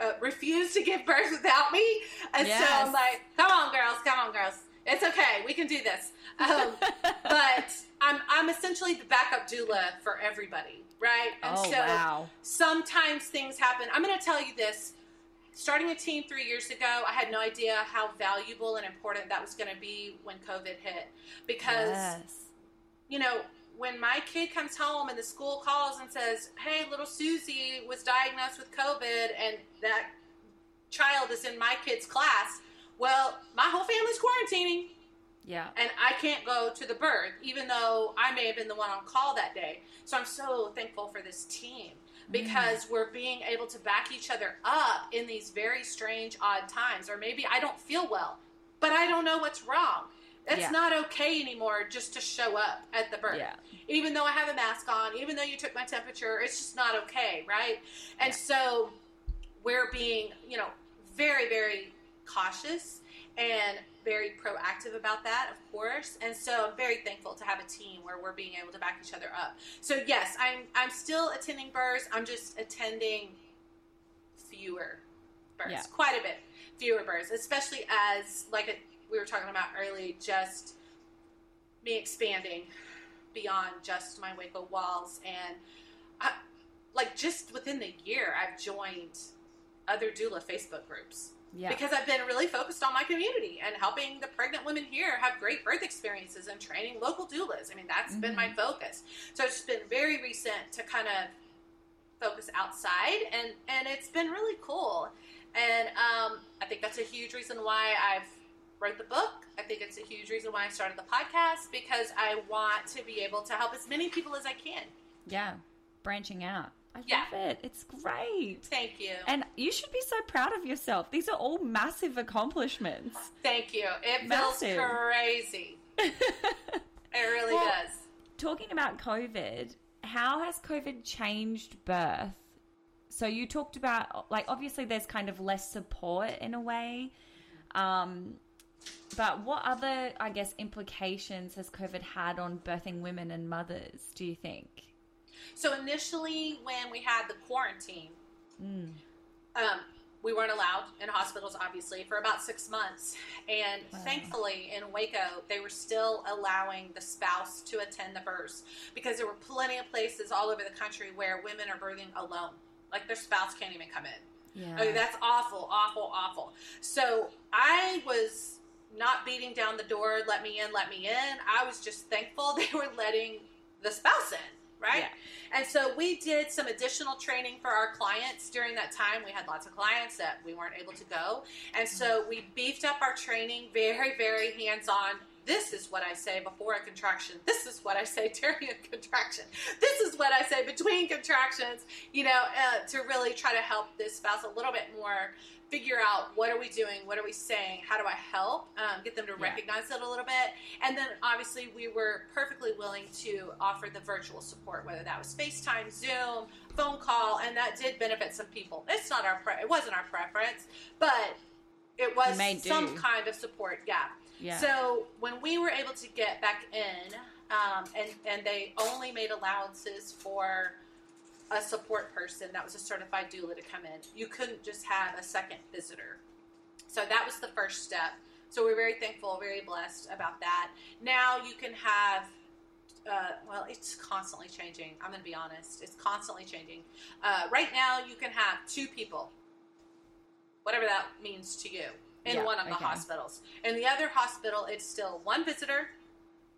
uh, refuse to give birth without me. And so Yes. I'm like, come on, girls, come on, girls. It's okay. We can do this. Um, but I'm, I'm essentially the backup doula for everybody, right? And oh so wow. sometimes things happen. I'm going to tell you this. Starting a team three years ago, I had no idea how valuable and important that was going to be when COVID hit. Because Yes. you know, when my kid comes home and the school calls and says, "Hey, little Susie was diagnosed with COVID," and that child is in my kid's class, well, my whole family's quarantining, Yeah. and I can't go to the birth, even though I may have been the one on call that day. So I'm so thankful for this team Mm. because we're being able to back each other up in these very strange, odd times. Or maybe I don't feel well, but I don't know what's wrong. It's Yeah. not okay anymore just to show up at the birth. Yeah. Even though I have a mask on, even though you took my temperature, it's just not okay, right? And Yeah. so we're being, you know, very, very cautious and very proactive about that, of course. And so I'm very thankful to have a team where we're being able to back each other up. So yes, I'm I'm still attending births. I'm just attending fewer births, Yeah. quite a bit fewer births, especially as like a, we were talking about early, just me expanding beyond just my Waco walls and I, like just within the year I've joined other doula Facebook groups Yeah. because I've been really focused on my community and helping the pregnant women here have great birth experiences and training local doulas. I mean, that's been my focus. So it's been very recent to kind of focus outside, and and it's been really cool. And um, I think that's a huge reason why I've wrote the book. I think it's a huge reason why I started the podcast because I want to be able to help as many people as I can. yeah. Branching out. I Yeah. love it. It's great. Thank you. And you should be so proud of yourself. These are all massive accomplishments. Thank you. It Massive. feels crazy. It really Well, does. Talking about COVID, how has COVID changed birth? So you talked about like obviously there's kind of less support in a way. Um but what other I guess implications has COVID had on birthing women and mothers, do you think? So initially, when we had the quarantine, Mm. um, we weren't allowed in hospitals, obviously, for about six months. And thankfully, in Waco, they were still allowing the spouse to attend the births because there were plenty of places all over the country where women are birthing alone, like their spouse can't even come in. Yeah. I mean, that's awful, awful, awful. So I was not beating down the door, let me in, let me in. I was just thankful they were letting the spouse in, right? Yeah. And so we did some additional training for our clients during that time. We had lots of clients that we weren't able to go. And so we beefed up our training very, very hands on. This is what I say before a contraction. This is what I say during a contraction. This is what I say between contractions, you know, uh, to really try to help this spouse a little bit more figure out what are we doing, what are we saying, how do I help, um, get them to Yeah. recognize it a little bit. And then obviously we were perfectly willing to offer the virtual support, whether that was FaceTime, Zoom, phone call, and that did benefit some people. It's not our pre- it wasn't our preference, but it was You made do. some kind of support. Yeah. Yeah. So when we were able to get back in, um, and and they only made allowances for a support person that was a certified doula to come in. You couldn't just have a second visitor. So that was the first step. So we're very thankful, very blessed about that. Now you can have. Uh, well, it's constantly changing. I'm going to be honest. It's constantly changing. Uh, right now, you can have two people, whatever that means to you, in Yeah, one of the okay. hospitals. In the other hospital, it's still one visitor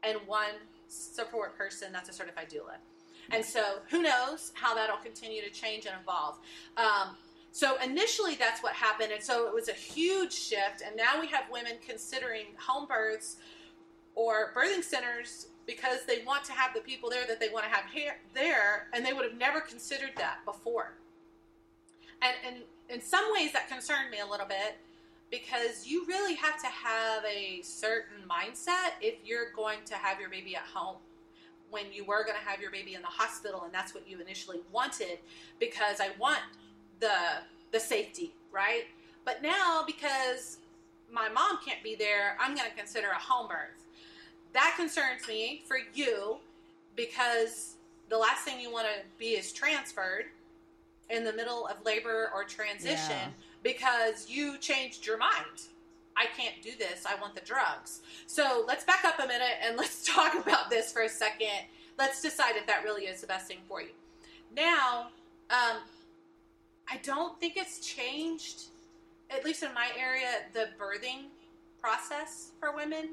and one support person that's a certified doula. And so who knows how that'll continue to change and evolve. Um, so initially that's what happened. And so it was a huge shift. And now we have women considering home births or birthing centers because they want to have the people there that they want to have here, there. And they would have never considered that before. And, and in some ways that concerned me a little bit because you really have to have a certain mindset if you're going to have your baby at home when you were going to have your baby in the hospital and that's what you initially wanted because I want the the safety, right? But now because my mom can't be there, I'm going to consider a home birth. That concerns me for you because the last thing you want to be is transferred in the middle of labor or transition yeah. because you changed your mind. I can't do this. I want the drugs. So let's back up a minute and let's talk about this for a second. Let's decide if that really is the best thing for you. Now, um, I don't think it's changed, at least in my area, the birthing process for women.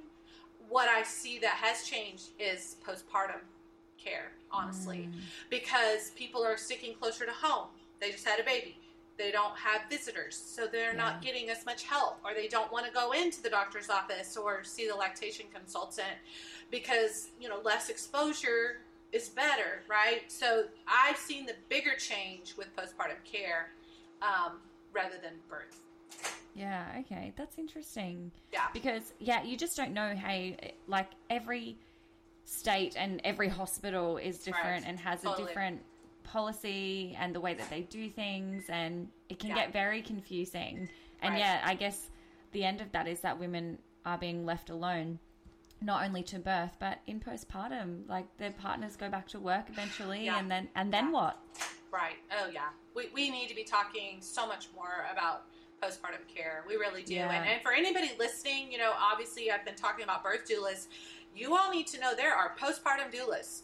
What I see that has changed is postpartum care, honestly, mm. because people are sticking closer to home. They just had a baby they don't have visitors, so they're yeah. not getting as much help, or they don't want to go into the doctor's office or see the lactation consultant because you know less exposure is better, right? So I've seen the bigger change with postpartum care um, rather than birth. Yeah, okay. That's interesting. Yeah. Because, yeah, you just don't know, hey, like every state and every hospital is different right. and has totally. a different policy and the way that they do things, and it can yeah. get very confusing. And right. yeah, I guess the end of that is that women are being left alone, not only to birth but in postpartum. Like their partners go back to work eventually, yeah. and then and then yeah. what? Right. Oh yeah. We we need to be talking so much more about postpartum care. We really do. Yeah. And, and for anybody listening, you know, obviously I've been talking about birth doulas. You all need to know there are postpartum doulas.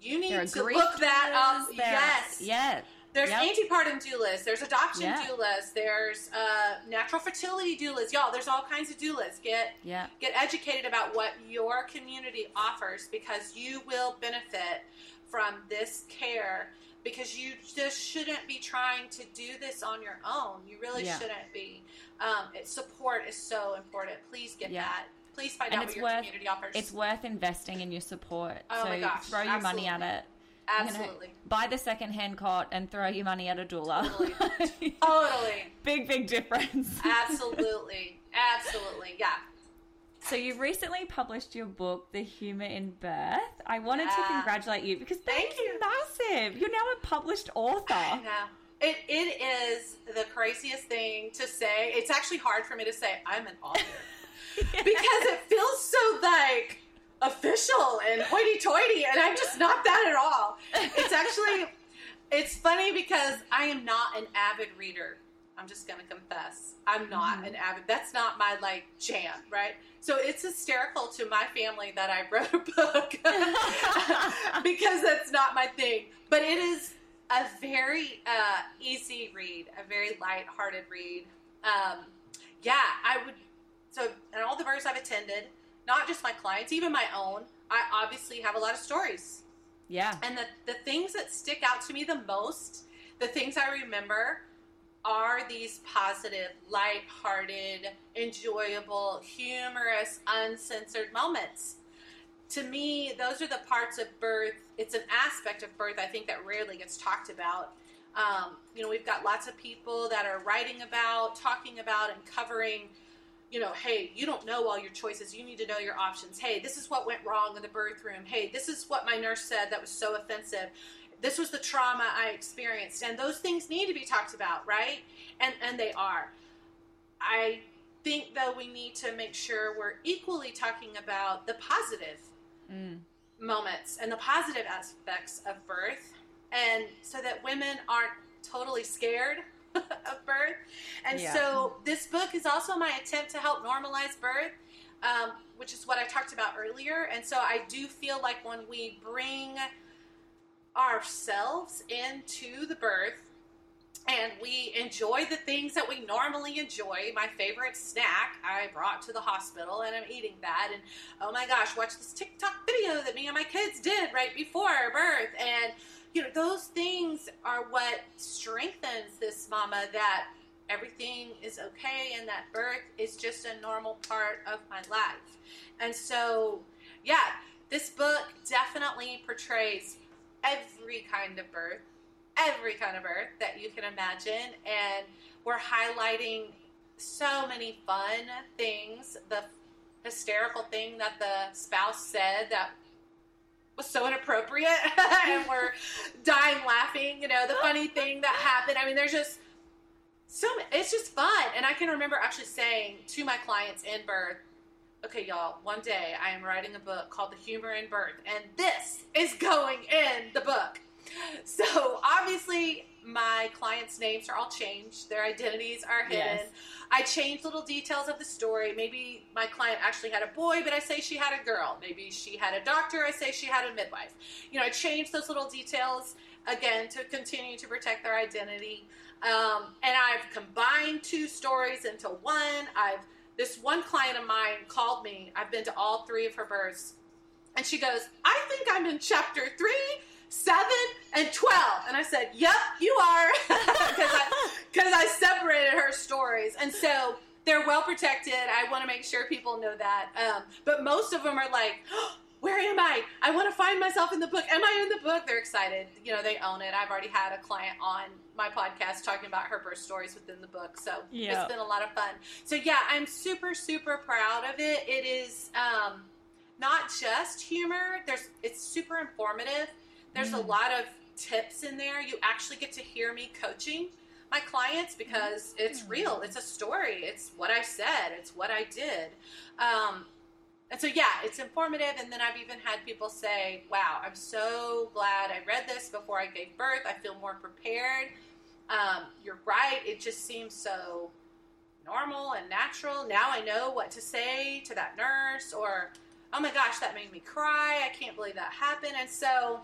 You need to look that up. Yes. Yes. There's yep. antepartum doulas. There's adoption yeah. doulas. There's uh, natural fertility doulas. Y'all, there's all kinds of doulas. Get yeah. get educated about what your community offers because you will benefit from this care because you just shouldn't be trying to do this on your own. You really yeah. shouldn't be. Um, it, support is so important. Please get yeah. that please find and out what your worth, community offers. It's worth investing in your support. Oh so my gosh, throw your absolutely. money at it. Absolutely. You know, buy the second hand cot and throw your money at a doula. Totally. totally. Big, big difference. Absolutely. Absolutely. Yeah. So you recently published your book, The Humor in Birth. I wanted yeah. to congratulate you because thank you. Massive. You're now a published author. Know. It, it is the craziest thing to say. It's actually hard for me to say I'm an author. because it feels so like official and hoity-toity, and I'm just not that at all. It's actually, it's funny because I am not an avid reader. I'm just gonna confess, I'm not mm-hmm. an avid. That's not my like jam, right? So it's hysterical to my family that I wrote a book because that's not my thing. But it is a very uh, easy read, a very light-hearted read. Um, yeah, I would so, and all the births I've attended, not just my clients, even my own, I obviously have a lot of stories. Yeah. And the, the things that stick out to me the most, the things I remember, are these positive, light-hearted, enjoyable, humorous, uncensored moments. To me, those are the parts of birth. It's an aspect of birth I think that rarely gets talked about. Um, you know, we've got lots of people that are writing about, talking about, and covering you know, hey, you don't know all your choices. You need to know your options. Hey, this is what went wrong in the birth room. Hey, this is what my nurse said that was so offensive. This was the trauma I experienced. And those things need to be talked about, right? And and they are. I think though we need to make sure we're equally talking about the positive mm. moments and the positive aspects of birth and so that women aren't totally scared of birth. And yeah. so this book is also my attempt to help normalize birth, um, which is what I talked about earlier. And so I do feel like when we bring ourselves into the birth and we enjoy the things that we normally enjoy. My favorite snack I brought to the hospital, and I'm eating that. And oh my gosh, watch this TikTok video that me and my kids did right before birth. And you know, those things are what strengthens this mama that everything is okay and that birth is just a normal part of my life. And so, yeah, this book definitely portrays every kind of birth every kind of birth that you can imagine. And we're highlighting so many fun things. The hysterical thing that the spouse said that was so inappropriate, and we're dying laughing. You know, the funny thing that happened. I mean, there's just so it's just fun. And I can remember actually saying to my clients in birth, okay, y'all, one day I am writing a book called The Humor in Birth, and this is going in the book. So obviously, my clients' names are all changed. Their identities are hidden. Yes. I change little details of the story. Maybe my client actually had a boy, but I say she had a girl. Maybe she had a doctor. I say she had a midwife. You know, I change those little details again to continue to protect their identity. Um, and I've combined two stories into one. I've this one client of mine called me. I've been to all three of her births, and she goes, "I think I'm in chapter three seven and 12. And I said, Yep, you are. Because I, cause I separated her stories. And so they're well protected. I want to make sure people know that. Um, but most of them are like, oh, where am I? I want to find myself in the book. Am I in the book? They're excited. You know, they own it. I've already had a client on my podcast talking about her birth stories within the book. So it's been a lot of fun. So yeah, I'm super, super proud of it. It is um, not just humor. There's it's super informative. There's mm. a lot of tips in there. You actually get to hear me coaching my clients because it's mm. real. It's a story. It's what I said. It's what I did. Um, and so, yeah, it's informative. And then I've even had people say, wow, I'm so glad I read this before I gave birth. I feel more prepared. Um, you're right. It just seems so normal and natural. Now I know what to say to that nurse, or, oh my gosh, that made me cry. I can't believe that happened. And so,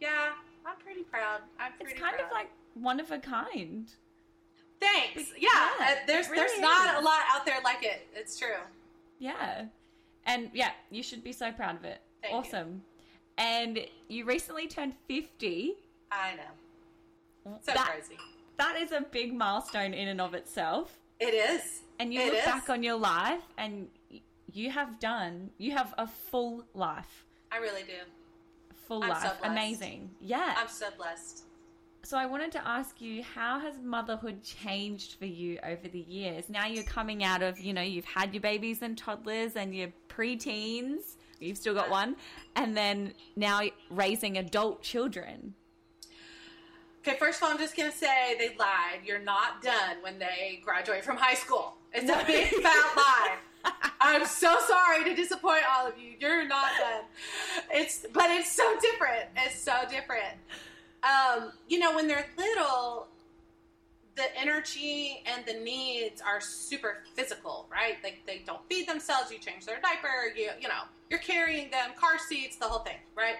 yeah, I'm pretty proud. I'm pretty It's kind proud. of like one of a kind. Thanks. Yeah, yeah uh, there's really there's not a lot out there like it. It's true. Yeah, and yeah, you should be so proud of it. Thank awesome. You. And you recently turned fifty. I know. So that, crazy. That is a big milestone in and of itself. It is. And you it look is. back on your life, and you have done. You have a full life. I really do full I'm life. So Amazing. Yeah. I'm so blessed. So I wanted to ask you, how has motherhood changed for you over the years? Now you're coming out of, you know, you've had your babies and toddlers and your preteens. You've still got one, and then now raising adult children. Okay, first of all, I'm just gonna say they lied. You're not done when they graduate from high school. It's a big fat lie. I'm so sorry to disappoint all of you. You're not done. It's but it's so different. It's so different. Um, you know, when they're little, the energy and the needs are super physical, right? Like they don't feed themselves, you change their diaper, you you know, you're carrying them, car seats, the whole thing, right?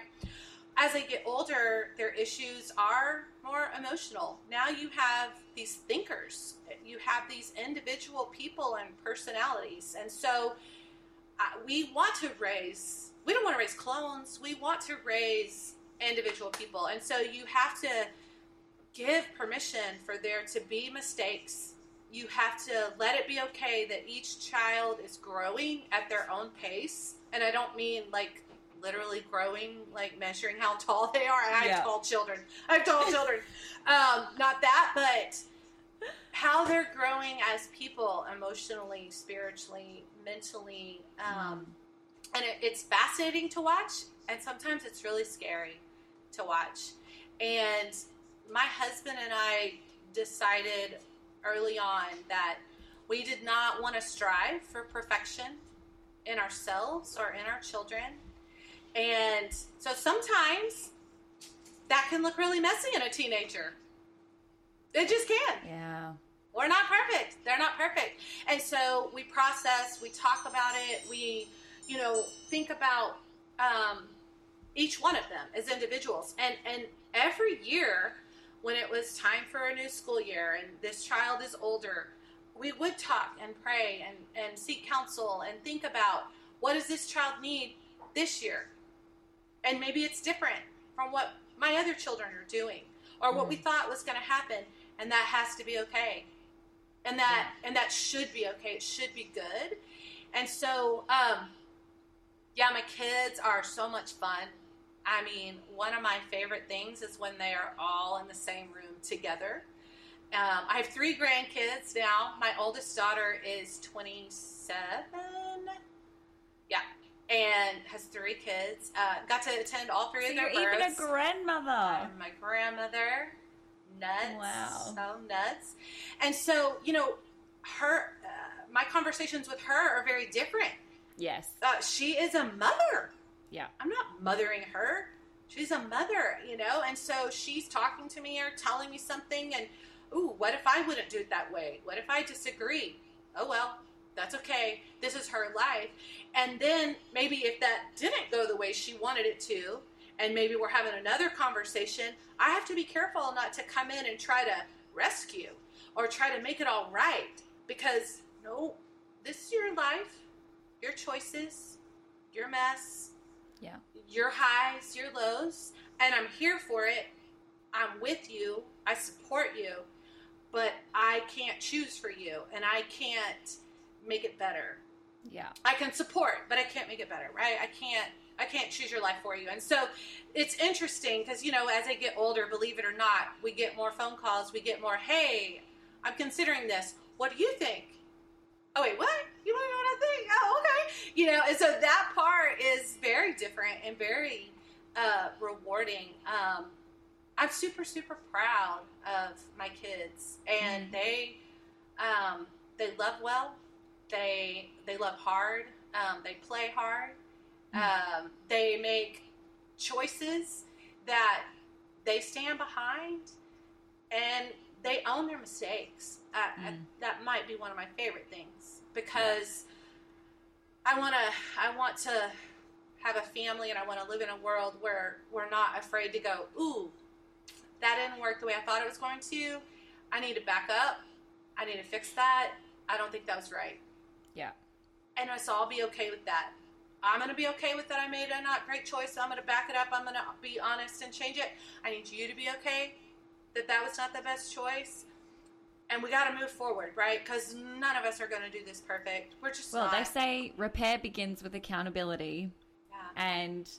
As they get older, their issues are more emotional. Now you have these thinkers, you have these individual people and personalities. And so uh, we want to raise, we don't want to raise clones, we want to raise individual people. And so you have to give permission for there to be mistakes. You have to let it be okay that each child is growing at their own pace. And I don't mean like literally growing, like measuring how tall they are. I have tall children. I have tall children. Um, not that, but how they're growing as people emotionally, spiritually, mentally. Um, mm. And it, it's fascinating to watch, and sometimes it's really scary to watch. And my husband and I decided early on that we did not want to strive for perfection in ourselves or in our children. And so sometimes that can look really messy in a teenager. It just can. Yeah. We're not perfect. They're not perfect. And so we process, we talk about it, we, you know, think about um, each one of them as individuals. And and every year when it was time for a new school year and this child is older, we would talk and pray and, and seek counsel and think about what does this child need this year? And maybe it's different from what my other children are doing or what we thought was going to happen and that has to be okay. And that and that should be okay. It should be good. And so um yeah my kids are so much fun. I mean one of my favorite things is when they are all in the same room together. Um, i have three grandkids now. My oldest daughter is 27 yeah and has three kids uh, got to attend all three So of their you're even a grandmother. I'm my grandmother. Nuts. Wow. So nuts. And so, you know, her, uh, my conversations with her are very different. Yes. Uh, she is a mother. Yeah. I'm not mothering her. She's a mother, you know? And so she's talking to me or telling me something, and, ooh, what if I wouldn't do it that way? What if I disagree? Oh, well, that's okay. This is her life. And then maybe if that didn't go the way she wanted it to, and maybe we're having another conversation, I have to be careful not to come in and try to rescue or try to make it all right. Because, no, this is your life, your choices, your mess, Yeah. your highs, your lows, and I'm here for it. I'm with you. I support you, but I can't choose for you, and I can't make it better. Yeah. I can support, but I can't make it better, right? I can't. I can't choose your life for you. And so it's interesting because, you know, as I get older, believe it or not, we get more phone calls. We get more, hey, I'm considering this. What do you think? Oh, wait, what? You want to know what I think? Oh, okay. You know, and so that part is very different and very uh, rewarding. Um, I'm super, super proud of my kids, and they um, they love well. They they love hard. Um, they play hard. Um, they make choices that they stand behind, and they own their mistakes. Uh, I, that might be one of my favorite things because I want to I want to have a family, and I want to live in a world where we're not afraid to go. Ooh, that didn't work the way I thought it was going to. I need to back up. I need to fix that. I don't think that was right. Yeah. And i'll be okay with that. I'm going to be okay with that. I made a not great choice. I'm going to back it up. I'm going to be honest and change it. I need you to be okay that that was not the best choice. And we got to move forward, right? Because none of us are going to do this perfect. We're just Well, not. they say repair begins with accountability, Yeah. and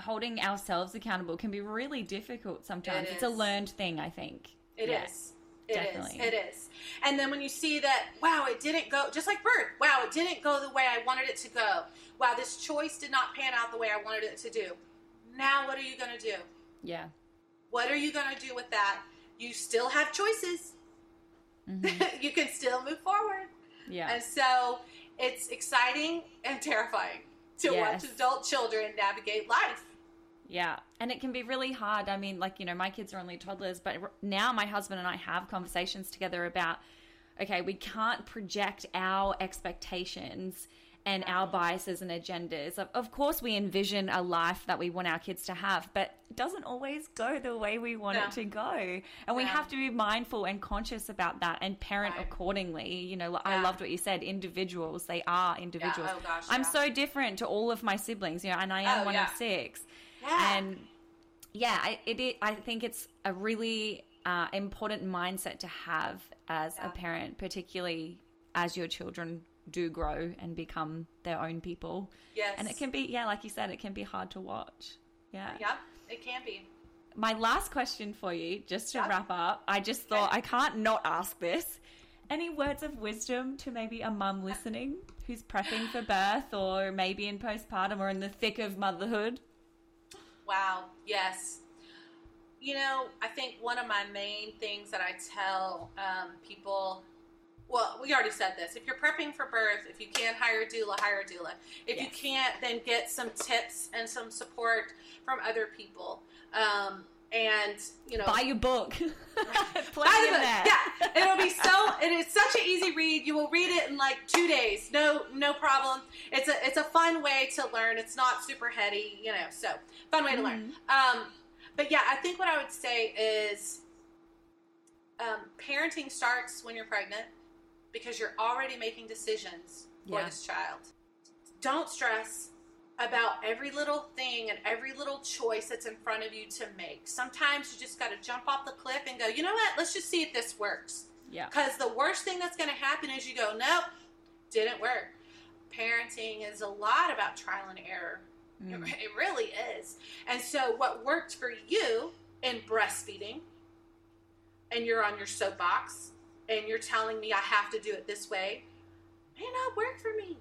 holding ourselves accountable can be really difficult sometimes. It It's a learned thing, I think. It is. It is. definitely. It is. And then when you see that, wow, it didn't go, just like Bird, wow, it didn't go the way I wanted it to go. Wow, this choice did not pan out the way I wanted it to do. Now, what are you going to do? Yeah. What are you going to do with that? You still have choices. you can still move forward. Mm-hmm. Yeah. And so it's exciting and terrifying to Yes. watch adult children navigate life. Yeah. And it can be really hard. I mean, like, you know, my kids are only toddlers, but now my husband and I have conversations together about okay, we can't project our expectations and our biases and agendas. Of, of course, we envision a life that we want our kids to have, but it doesn't always go the way we want it to go. And we have to be mindful and conscious about that and parent Right. accordingly. You know, I loved what you said individuals, they are oh, individuals. oh gosh, I'm yeah. so different to all of my siblings, you know, and I am Oh, one yeah. of six. Yeah. And yeah, I, it, I think it's a really uh, important mindset to have as a parent, particularly as your children do grow and become their own people. Yes. And it can be, yeah, like you said, it can be hard to watch. Yeah. Yep, it can be. My last question for you, just to Yeah. wrap up, I just thought I can't not ask this. Any words of wisdom to maybe a mum listening who's prepping for birth or maybe in postpartum or in the thick of motherhood? Wow, yes. You know, I think one of my main things that I tell um, people, well, we already said this. If you're prepping for birth, if you can't hire a doula, hire a doula. If you can't, then get some tips and some support from other people. Um, and, you know, Buy your book. Buy the book. Yeah, it'll be so. It is such an easy read. You will read it in like two days. No, no problem. It's a it's a fun way to learn. It's not super heady, you know. So fun way to learn. Um, but yeah, I think what I would say is um, parenting starts when you're pregnant because you're already making decisions for Yeah. this child. Don't stress about every little thing and every little choice that's in front of you to make. Sometimes you just got to jump off the cliff and go, you know what? Let's just see if this works. Yeah. Because the worst thing that's going to happen is you go, nope, didn't work. Parenting is a lot about trial and error. Mm. It, it really is. And so, what worked for you in breastfeeding, and you're on your soapbox, and you're telling me I have to do it this way, may not work for me.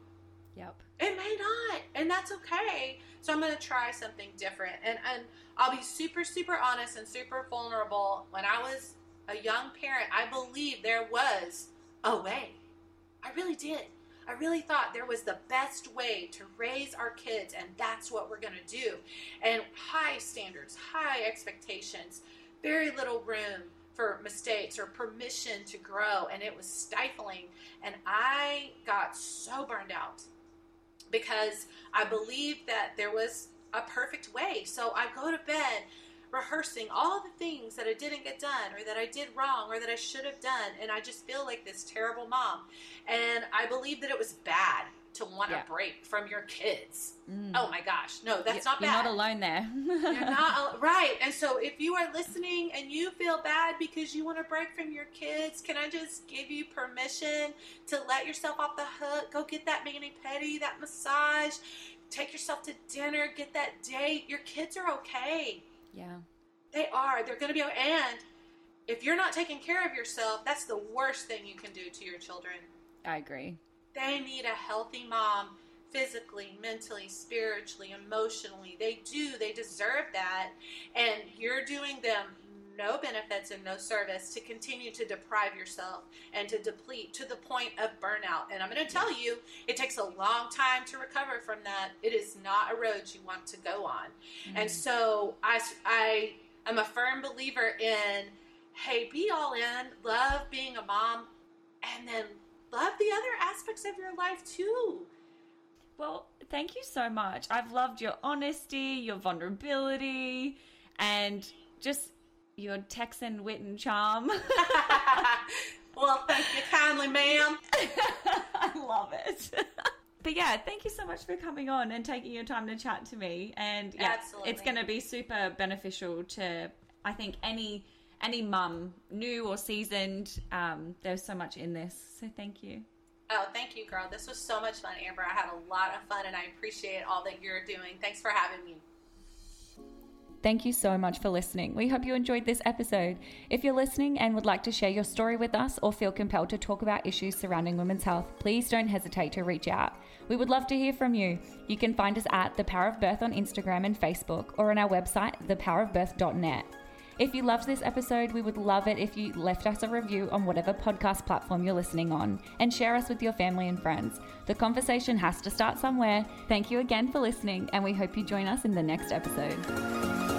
Yep. It may not, and that's okay. So I'm going to try something different, and and I'll be super super honest and super vulnerable. When I was a young parent, I believed there was a way. I really did. I really thought there was the best way to raise our kids, and that's what we're going to do. And high standards, high expectations, very little room for mistakes or permission to grow, and it was stifling. And I got so burned out because I believed that there was a perfect way. So I go to bed rehearsing all the things that I didn't get done or that I did wrong or that I should have done. And I just feel like this terrible mom. And I believe that it was bad to want Yeah. a break from your kids. Mm. Oh my gosh. No, that's Y- not bad. You're not alone there. You're not al- right. And so if you are listening and you feel bad because you want to break from your kids, can I just give you permission to let yourself off the hook? Go get that mani pedi, that massage, take yourself to dinner, get that date. Your kids are okay. yeah. They are. They're going to be okay. And if you're not taking care of yourself, that's the worst thing you can do to your children. I agree. They need a healthy mom physically, mentally, spiritually, emotionally. They do. They deserve that. And you're doing them no benefits and no service to continue to deprive yourself and to deplete to the point of burnout. And I'm going to tell you, it takes a long time to recover from that. It is not a road you want to go on. And mm-hmm. so I, I am a firm believer in hey, be all in, love being a mom, and then love the other aspects of your life too. Well, thank you so much. I've loved your honesty, your vulnerability, and just your Texan wit and charm. well, thank you kindly, ma'am. I love it. But yeah, thank you so much for coming on and taking your time to chat to me. And yeah, Absolutely. it's going to be super beneficial to, I think, any any mum, new or seasoned. Um, there's so much in this. So thank you. Oh, thank you, girl. This was so much fun, Amber. I had a lot of fun, and I appreciate all that you're doing. Thanks for having me. Thank you so much for listening. We hope you enjoyed this episode. If you're listening and would like to share your story with us or feel compelled to talk about issues surrounding women's health, please don't hesitate to reach out. We would love to hear from you. You can find us at The Power of Birth on Instagram and Facebook or on our website, thepowerofbirth.net. If you loved this episode, we would love it if you left us a review on whatever podcast platform you're listening on and share us with your family and friends. The conversation has to start somewhere. Thank you again for listening, and we hope you join us in the next episode.